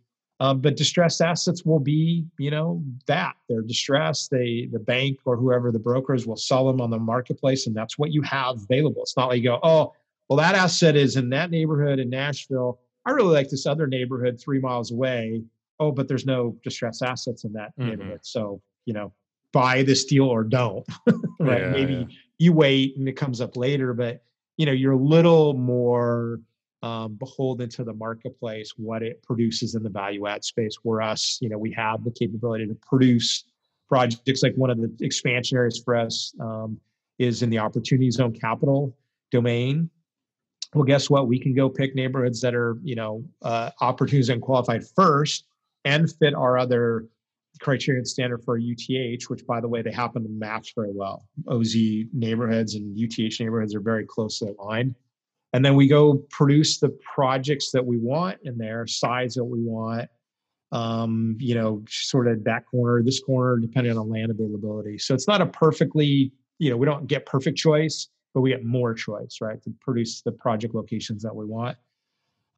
um, but distressed assets will be, you know, that they're distressed. They the bank or whoever the brokers will sell them on the marketplace, and that's what you have available. It's not like you go, oh, well, that asset is in that neighborhood in Nashville I really like this other neighborhood three miles away. Oh, but there's no distressed assets in that mm-hmm. neighborhood. So, you know, buy this deal or don't. right. Yeah, Maybe yeah. you wait and it comes up later, but you know, you're a little more um, beholden to the marketplace, what it produces in the value add space. Where us, you know, we have the capability to produce projects like one of the expansion areas for us um, is in the opportunity zone capital domain. Well guess what? We can go pick neighborhoods that are you know uh, opportunities and qualified first and fit our other criterion standard for uth which by the way they happen to match very well. Oz neighborhoods and uth neighborhoods are very closely aligned and then we go produce the projects that we want in there size that we want um, you know sort of that corner this corner depending on land availability so it's not a perfectly you know we don't get perfect choice but we get more choice, right, to produce the project locations that we want.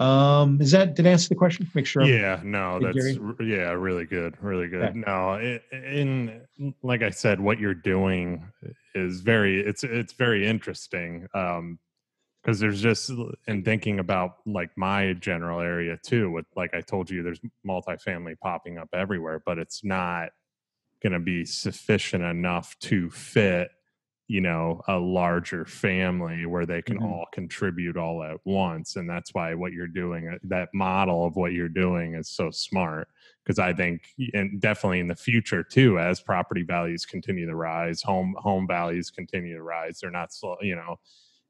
Um, is that did I answer the question? Make sure. I'm, yeah, no, that's Gary? yeah, really good, really good. Okay. No, it, in like I said, what you're doing is very it's it's very interesting. Um, because there's just in thinking about like my general area too with like i told you there's multifamily popping up everywhere but it's not going to be sufficient enough to fit you know a larger family where they can mm-hmm. all contribute all at once and that's why what you're doing uh, that model of what you're doing is so smart because i think and definitely in the future too as property values continue to rise home home values continue to rise they're not slow you know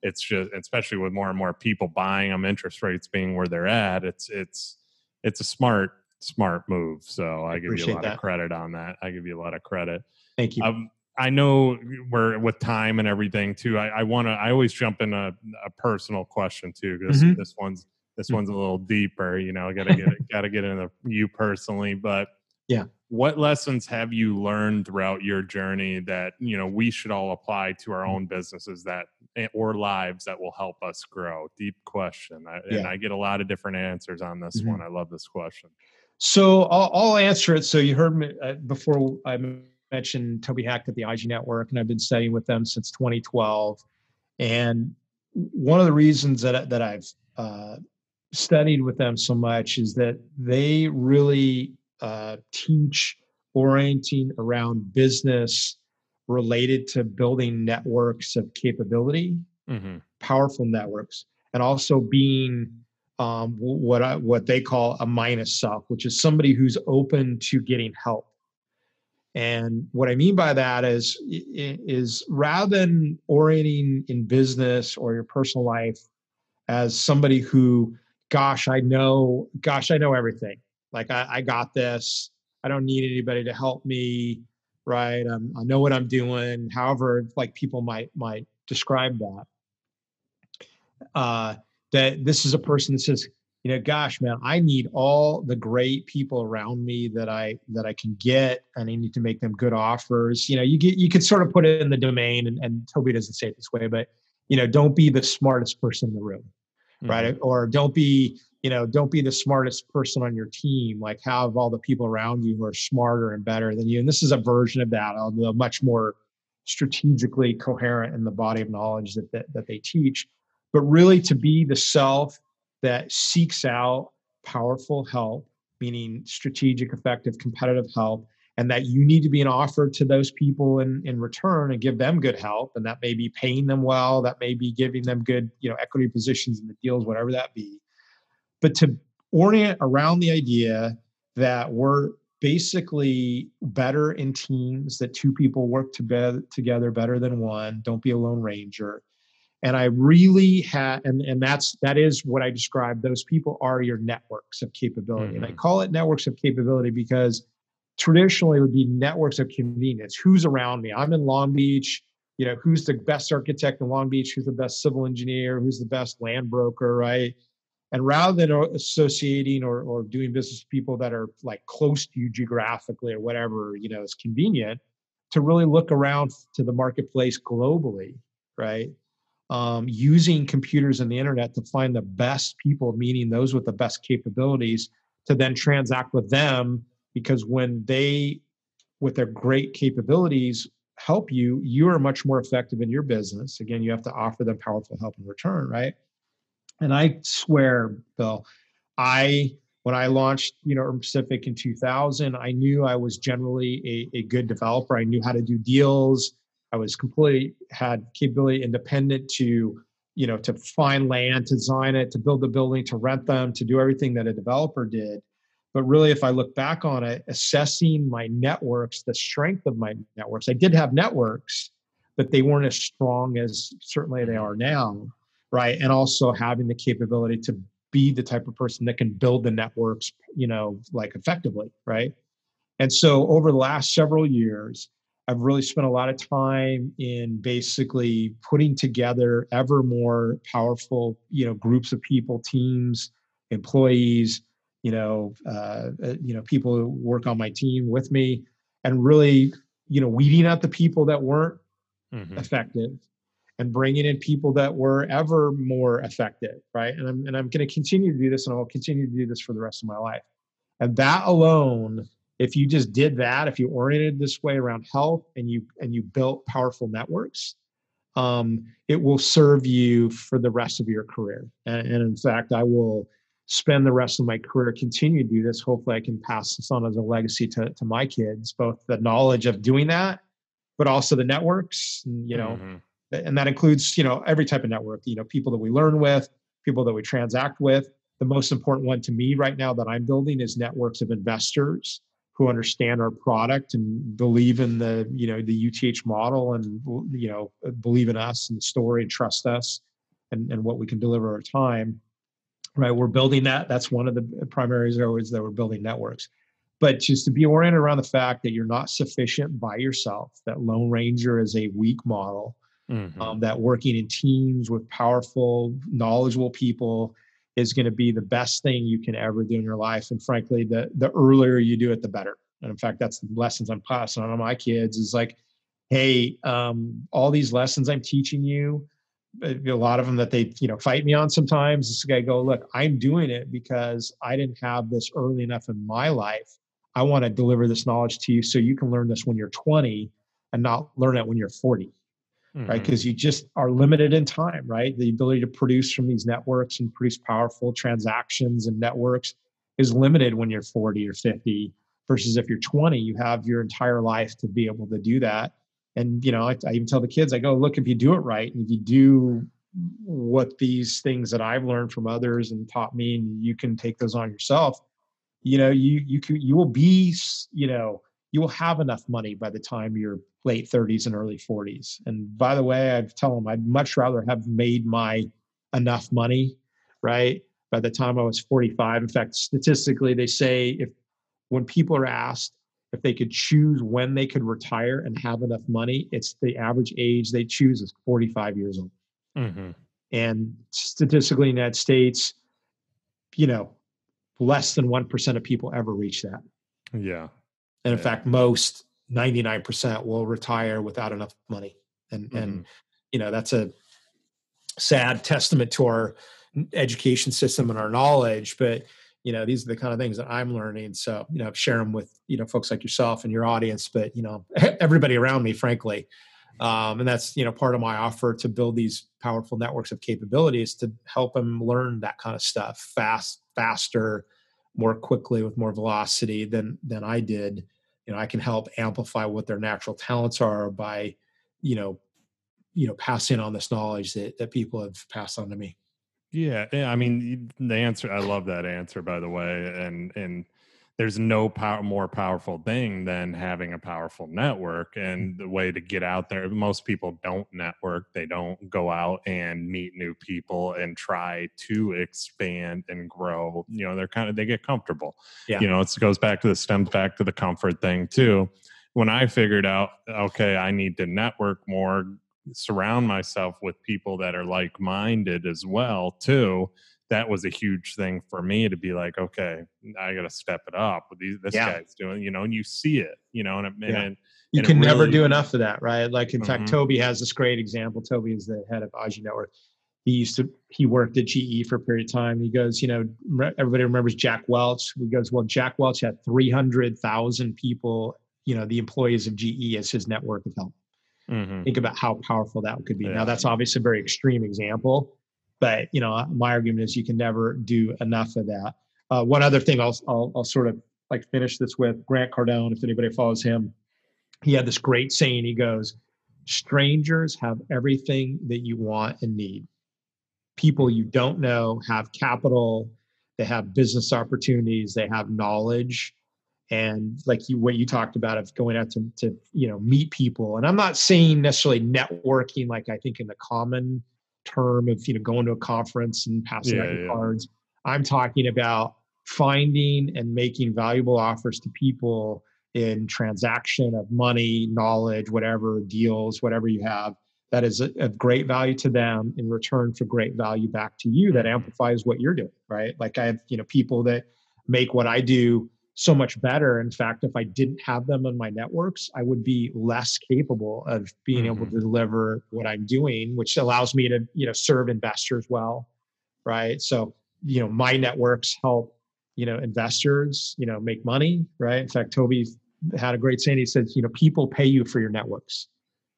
it's just especially with more and more people buying them interest rates being where they're at it's it's it's a smart smart move so i, I give you a lot that. of credit on that i give you a lot of credit thank you um, I know we're with time and everything too. I, I want to. I always jump in a, a personal question too because mm-hmm. this one's this mm-hmm. one's a little deeper. You know, got to get got to get into you personally. But yeah, what lessons have you learned throughout your journey that you know we should all apply to our own businesses that eh, or lives that will help us grow? Deep question, I, yeah. and I get a lot of different answers on this mm-hmm. one. I love this question. So I'll, I'll answer it. So you heard me uh, before I mentioned Toby Hecht at the Aji Network, and I've been studying with them since 2012. And one of the reasons that that I've uh, studied with them so much is that they really uh, teach orienting around business related to building networks of capability, mm-hmm. powerful networks, and also being um, what I, what they call a minus self, which is somebody who's open to getting help. And what I mean by that is, is rather than orienting in business or your personal life as somebody who, gosh, I know, gosh, I know everything. Like I, I got this. I don't need anybody to help me, right? Um, I know what I'm doing. However, like people might might describe that. Uh, that this is a person that says, you know gosh man i need all the great people around me that i that i can get and i need to make them good offers you know you get you could sort of put it in the domain and, and toby doesn't say it this way but you know don't be the smartest person in the room mm-hmm. right or don't be you know don't be the smartest person on your team like have all the people around you who are smarter and better than you and this is a version of that although much more strategically coherent in the body of knowledge that, that, that they teach, but really to be the self that seeks out powerful help, meaning strategic, effective, competitive help, and that you need to be an offer to those people in, in return and give them good help. And that may be paying them well, that may be giving them good, you know, equity positions in the deals, whatever that be. But to orient around the idea that we're basically better in teams that two people work to be- together better than one don't be a lone ranger. And i really had and, and that's that is what i describe those people are your networks of capability. Mm-hmm. and i mm-hmm. call it networks of capability because traditionally it would be networks of convenience. Who's around me? I'm in long beach you know who's the best architect in long beach? Who's the best civil engineer? Who's the best land broker right and rather than associating or, or doing business with people that are like close to you geographically or whatever, you know, is convenient, to really look around to the marketplace globally, right? Um, using computers and the internet to find the best people, meaning those with the best capabilities, to then transact with them. Because when they, with their great capabilities, help you, you are much more effective in your business. Again, you have to offer them powerful help in return, right? And I swear, Bill, I when I launched, you know, Urban Pacific in 2000, I knew I was generally a, a good developer. I knew how to do deals. I was completely had capability independent to, you know, to find land, to design it, to build the building, to rent them, to do everything that a developer did. But really, if I look back on it, assessing my networks, the strength of my networks, I did have networks, but they weren't as strong as certainly they are now right and also having the capability to be the type of person that can build the networks you know like effectively right and so over the last several years i've really spent a lot of time in basically putting together ever more powerful you know groups of people teams employees you know uh, uh you know people who work on my team with me and really you know weeding out the people that weren't mm-hmm. effective and bringing in people that were ever more effective, right? And I'm and I'm going to continue to do this, and I'll continue to do this for the rest of my life. And that alone, if you just did that, if you oriented this way around health, and you and you built powerful networks, um, it will serve you for the rest of your career. And, and in fact, I will spend the rest of my career continue to do this. Hopefully, I can pass this on as a legacy to to my kids, both the knowledge of doing that, but also the networks. And, you know. Mm-hmm and that includes you know every type of network you know people that we learn with people that we transact with. The most important one to me right now that i'm building is networks of investors who understand our product and believe in the you know the uth model and you know believe in us and the story and trust us and, and what we can deliver over time right? We're building that. That's one of the primary areas that we're building networks. But just to be oriented around the fact that you're not sufficient by yourself that lone ranger is a weak model mm-hmm. um, that working in teams with powerful, knowledgeable people is going to be the best thing you can ever do in your life. And frankly, the the earlier you do it, the better. And in fact, that's the lessons I'm passing on to my kids is like, hey, um, all these lessons I'm teaching you, a lot of them that they you know fight me on sometimes. This guy go, look, I'm doing it because I didn't have this early enough in my life. I want to deliver this knowledge to you so you can learn this when you're 20 and not learn it when you're 40 mm-hmm. right? Because you just are limited in time, right? The ability to produce from these networks and produce powerful transactions and networks is limited when you're 40 or 50 versus if you're 20 you have your entire life to be able to do that and you know I, I, even tell the kids i go look if you do it right and if you do what these things that i've learned from others and taught me and you can take those on yourself you know you you can you will be you know you will have enough money by the time you're late 30s and early 40s. And by the way, I tell them I'd much rather have made my enough money, right? By the time I was 45. In fact, statistically, they say if when people are asked if they could choose when they could retire and have enough money, it's the average age they choose is 45 years old. Mm-hmm. And statistically, in the United States, you know, less than 1% of people ever reach that. Yeah. And in yeah. fact, most 99% will retire without enough money. And, mm-hmm. and, you know, that's a sad testament to our education system and our knowledge. But, you know, these are the kind of things that I'm learning. So, you know, share them with, you know, folks like yourself and your audience, but, you know, everybody around me, frankly. Um, and that's you know part of my offer to build these powerful networks of capabilities to help them learn that kind of stuff fast, faster, more quickly with more velocity than than I did. You know, I can help amplify what their natural talents are by, you know, you know, passing on this knowledge that that people have passed on to me. Yeah, eh, I mean the answer. I love that answer, by the way, and and there's no power, more powerful thing than having a powerful network and mm. the way to get out there most people don't network they don't go out and meet new people and try to expand and grow you know they're kind of they get comfortable. Yeah. you know it goes back to the stems back to the comfort thing too. When i figured out okay i need to network more surround myself with people that are like minded as well too that was a huge thing for me to be like, okay, I got to step it up. These, this yeah. guy's doing, you know, and you see it, you know, and, it, yeah. and you and can really, never do enough of that, right? Like, in mm-hmm. fact, Toby has this great example. Toby is the head of Aji Network. He used to, he worked at GE for a period of time. He goes, you know, everybody remembers Jack Welch. He goes, well, Jack Welch had 300,000 people, you know, the employees of GE as his network of help. Mm-hmm. Think about how powerful that could be. Yeah. Now, that's obviously a very extreme example, but you know, my argument is you can never do enough of that. Uh, one other thing I'll, I'll, I'll sort of like finish this with Grant Cardone. If anybody follows him, he had this great saying. He goes, "Strangers have everything that you want and need. People you don't know have capital, they have business opportunities, they have knowledge." and like you what you talked about of going out to, to you know meet people and i'm not saying necessarily networking like i think in the common term of you know going to a conference and passing yeah, out yeah. cards. I'm talking about finding and making valuable offers to people in transaction of money, knowledge, whatever deals, whatever you have that is of great value to them in return for great value back to you that mm-hmm. amplifies what you're doing, right? Like I have, you know, people that make what I do so much better. In fact, if I didn't have them in my networks, I would be less capable of being mm-hmm. able to deliver what I'm doing, which allows me to, you know, serve investors well, right? So, you know, my networks help, you know, investors, you know, make money, right? In fact, Toby had a great saying. He says, you know, people pay you for your networks.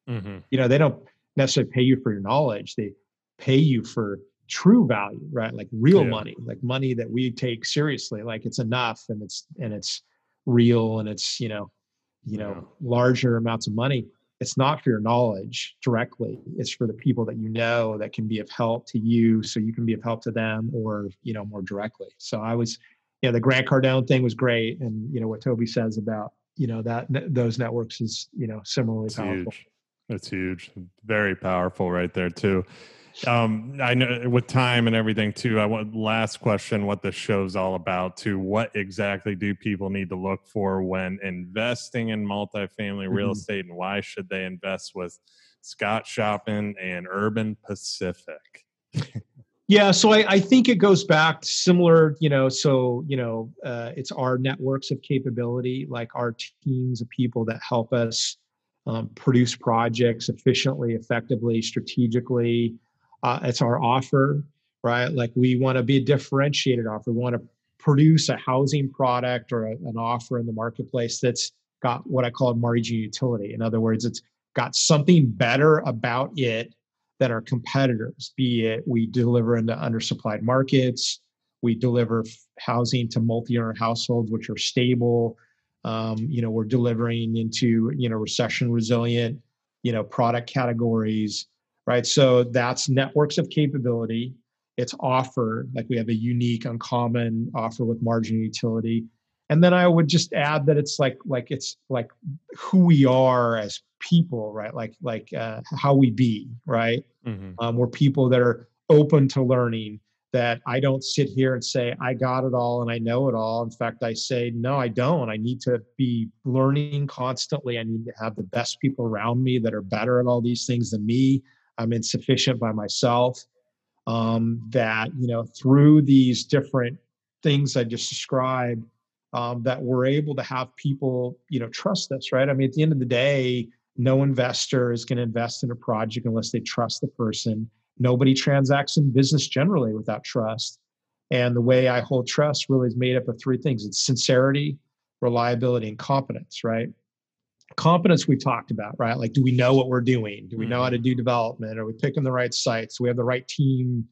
Mm-hmm. You know, they don't necessarily pay you for your knowledge; they pay you for true value right? Like real yeah. money like money that we take seriously like it's enough and it's and it's real and it's you know you know yeah. larger amounts of money. It's not for your knowledge directly. It's for the people that you know that can be of help to you so you can be of help to them or you know more directly. So i was you know the grant cardone thing was great and you know what toby says about you know that those networks is you know similarly it's powerful. huge. it's huge. Very powerful right there too um, I know with time and everything too. I want last question: what the show's all about? To what exactly do people need to look for when investing in multifamily real mm-hmm. estate, and why should they invest with Scott Choppin and Urban Pacific? Yeah, so I, I, think it goes back similar, you know, so, you know, uh, it's our networks of capability, like our teams of people that help us um, produce projects efficiently, effectively, strategically, uh, it's our offer, right? Like we want to be a differentiated offer. We want to produce a housing product or a, an offer in the marketplace that's got what I call margin utility. In other words, it's got something better about it than our competitors, be it we deliver into undersupplied markets, we deliver housing to multi-owner households which are stable. Um, you know, we're delivering into you know recession resilient, you know, product categories right? So that's networks of capability. It's offer, like we have a unique, uncommon offer with margin utility. And then I would just add that it's like like it's like who we are as people, right? Like like uh, how we be, right? Mm-hmm. Um, we're people that are open to learning. That I don't sit here and say I got it all and I know it all. In fact, I say no, I don't. I need to be learning constantly. I need to have the best people around me that are better at all these things than me. I'm insufficient by myself. Um, that you know through these different things I just described, um, that we're able to have people you know trust us, right? I mean, at the end of the day, no investor is going to invest in a project unless they trust the person. Nobody transacts in business generally without trust. And the way I hold trust really is made up of three things: it's sincerity, reliability, and competence, right? Competence we talked about, right? Like, do we know what we're doing? Do we know how to mm-hmm. do development? Are we picking the right sites? Do we have the right team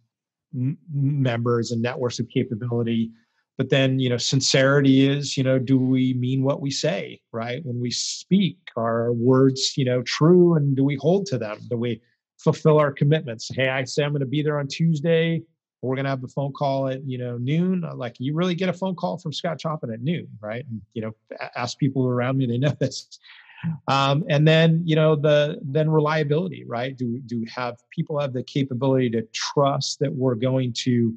members and networks of capability? But then, you know, sincerity is, you know, do we mean what we say, right? When we speak, are words, you know, true and do we hold to them? Do we fulfill our commitments? Hey, I say I'm going to be there on Tuesday we're going to have the phone call at you know noon uh, like you really get a phone call from scott choppin at noon right and you know ask people around me they know this um, and then you know the then reliability right? Do do have people have the capability to trust that we're going to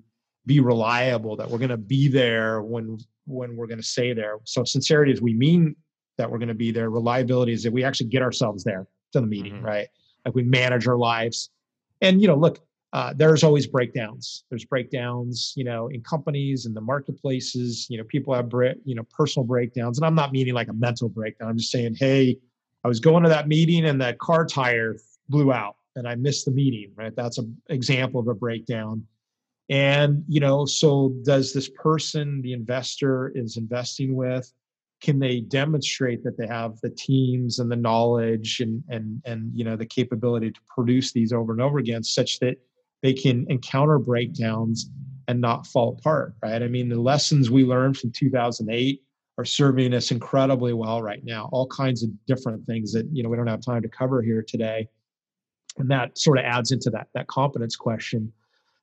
be reliable that we're going to be there when when we're going to say there. So sincerity is we mean that we're going to be there. Reliability is that we actually get ourselves there to the meeting mm-hmm. right? Like we manage our lives. And you know look uh, there's always breakdowns. There's breakdowns, you know, in companies and the marketplaces. You know, people have, you know, personal breakdowns, and I'm not meaning like a mental breakdown. I'm just saying, hey, I was going to that meeting and that car tire blew out, and I missed the meeting. Right? That's an example of a breakdown. And you know, so does this person, the investor, is investing with? Can they demonstrate that they have the teams and the knowledge and and and you know the capability to produce these over and over again, such that they can encounter breakdowns and not fall apart, right? I mean, the lessons we learned from 2008 are serving us incredibly well right now. All kinds of different things that you know we don't have time to cover here today, and that sort of adds into that that competence question.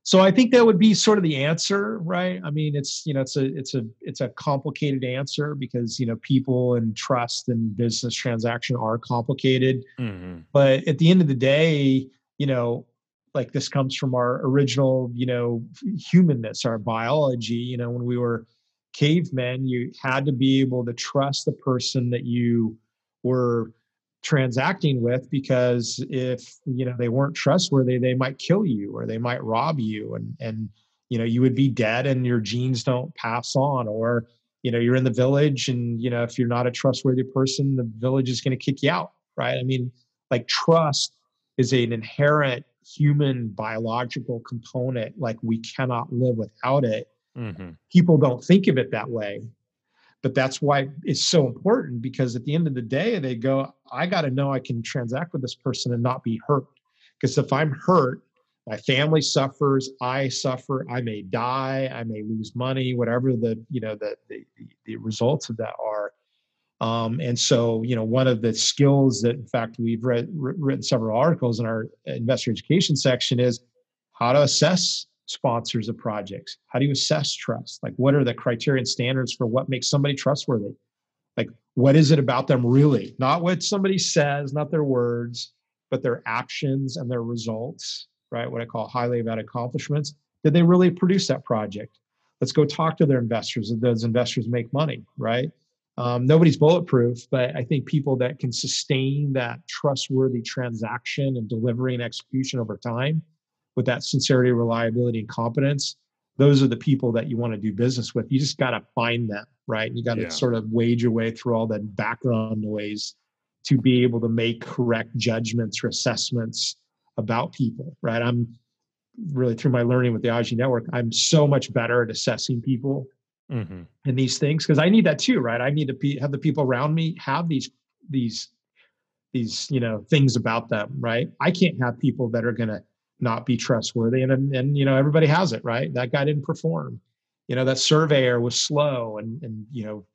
So I think that would be sort of the answer, right? I mean, it's you know it's a it's a it's a complicated answer because you know people and trust and business transaction are complicated, mm-hmm. but at the end of the day, you know like this comes from our original you know humanness our biology. You know when we were cavemen you had to be able to trust the person that you were transacting with because if you know they weren't trustworthy they might kill you or they might rob you. And and you know you would be dead and your genes don't pass on. Or you know you're in the village and you know if you're not a trustworthy person the village is going to kick you out right? I mean like trust is an inherent human biological component like we cannot live without it mm-hmm. people don't think of it that way but that's why it's so important because at the end of the day they go i got to know i can transact with this person and not be hurt because if i'm hurt my family suffers i suffer i may die i may lose money whatever the you know the the, the results of that are um, and so, you know, one of the skills that, in fact, we've read, written several articles in our investor education section is how to assess sponsors of projects. How do you assess trust? Like, what are the criteria and standards for what makes somebody trustworthy? Like, what is it about them really? Not what somebody says, not their words, but their actions and their results, right? What I call highly evaluated accomplishments. Did they really produce that project? Let's go talk to their investors. Did those investors make money, right? Um, nobody's bulletproof, but I think people that can sustain that trustworthy transaction and delivery and execution over time with that sincerity, reliability, and competence, those are the people that you want to do business with. You just got to find them, right? You got to yeah. sort of wade your way through all that background noise to be able to make correct judgments or assessments about people, right? I'm really through my learning with the Aji network, I'm so much better at assessing people mm-hmm. in these things because I need that too, right? I need to be, have the people around me have these these these you know things about them, right? I can't have people that are going to not be trustworthy, and, and and you know everybody has it, right? That guy didn't perform. You know that surveyor was slow and and you know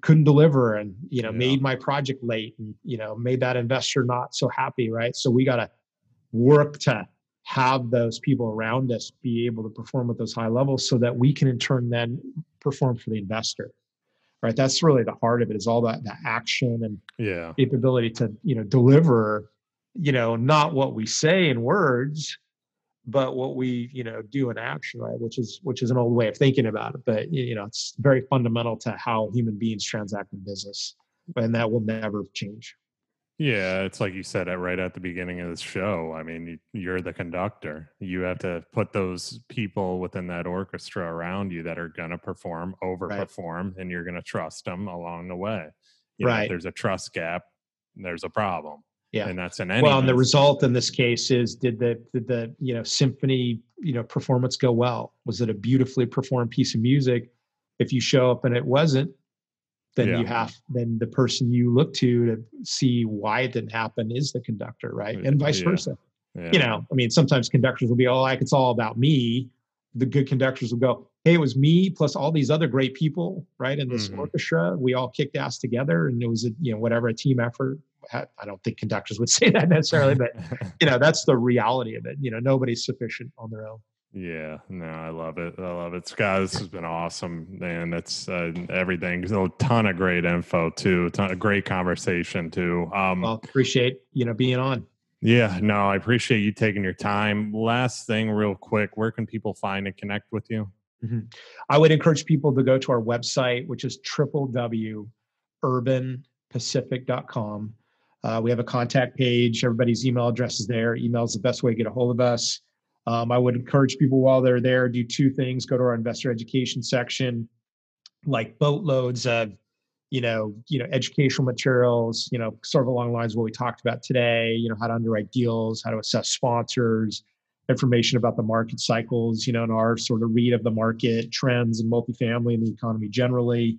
couldn't deliver and you know yeah. made my project late and you know made that investor not so happy right so we got to work to have those people around us be able to perform at those high levels so that we can in turn then perform for the investor right? That's really the heart of it is all that the action and yeah. capability to you know deliver you know not what we say in words but what we you know do in action right? Which is which is an old way of thinking about it but you know it's very fundamental to how human beings transact in business and that will never change yeah, it's like you said it right at the beginning of the show. I mean, you're the conductor. You have to put those people within that orchestra around you that are going to perform, overperform, right. and you're going to trust them along the way. You right. Know, if there's a trust gap, there's a problem. Yeah. And that's an ending. well, and the result in this case is did the did the you know symphony you know performance go well? Was it a beautifully performed piece of music? If you show up and it wasn't, then Yeah. you have then the person you look to to see why it didn't happen is the conductor, right? And vice Yeah. versa. Yeah. You know, I mean, sometimes conductors will be all like it's all about me. The good conductors will go, "Hey, it was me plus all these other great people, right? In this Mhm. orchestra, we all kicked ass together, and it was a you know whatever a team effort." I don't think conductors would say that necessarily, but you know that's the reality of it. You know, nobody's sufficient on their own. Yeah, no, I love it. I love it, Scott. This has been awesome, man. It's uh, everything. There's a ton of great info too. A ton of great conversation too. Um, Well, appreciate you know being on. yeah, no, I appreciate you taking your time. Last thing, real quick, where can people find and connect with you? I would encourage people to go to our website, which is www.urbanpacific.com. Uh, we have a contact page. Everybody's email address is there. Email is the best way to get a hold of us. Um, I would encourage people while they're there, do two things. Go to our investor education section, like boatloads of, you know, you know, educational materials, you know, sort of along the lines of what we talked about today, you know, how to underwrite deals, how to assess sponsors, information about the market cycles, you know, and our sort of read of the market trends and multifamily and the economy generally.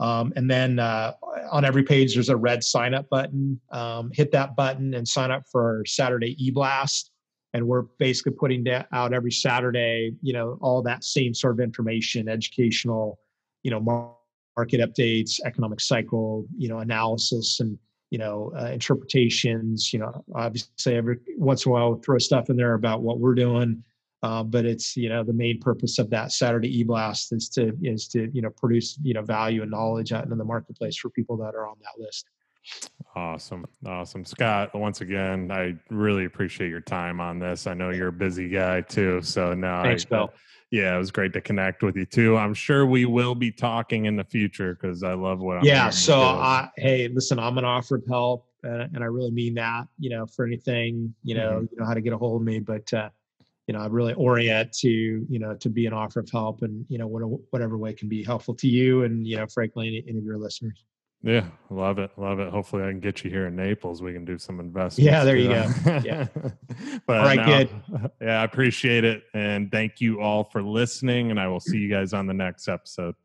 Um, and then uh, on every page, there's a red sign up button. Um, hit that button and sign up for our Saturday e blast. And we're basically putting out every Saturday, you know, all that same sort of information, educational, you know, market updates, economic cycle, you know, analysis and, you know, uh, interpretations, you know, obviously every once in a while we'll throw stuff in there about what we're doing. Uh, but it's you know the main purpose of that Saturday e-blast is to is to you know produce you know value and knowledge out in the marketplace for people that are on that list. Awesome. Awesome. Scott, once again, I really appreciate your time on this. I know you're a busy guy too. So no, Thanks, I, Bill. yeah, it was great to connect with you too. I'm sure we will be talking in the future because I love what I'm yeah. So. I, hey, listen, I'm an offer of help, uh, and I really mean that. You know, for anything, you know, you know how to get a hold of me, but. uh you know, I really orient to, you know, to be an offer of help and, you know, what, whatever way can be helpful to you and, you know, frankly, any, any of your listeners. Yeah, love it, love it. Hopefully, I can get you here in Naples. We can do some investments. Yeah, there you go. Yeah. but All right, no, good. Yeah, I appreciate it, and thank you all for listening. And I will see you guys on the next episode.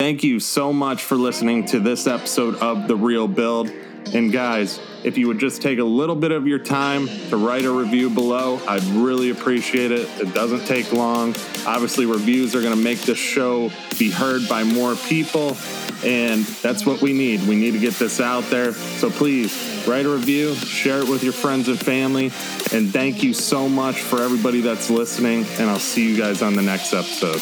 Thank you so much for listening to this episode of The Real Build. And guys, if you would just take a little bit of your time to write a review below, I'd really appreciate it. It doesn't take long. Obviously, reviews are going to make this show be heard by more people. And that's what we need. We need to get this out there. So please write a review, share it with your friends and family. And thank you so much for everybody that's listening. And I'll see you guys on the next episode.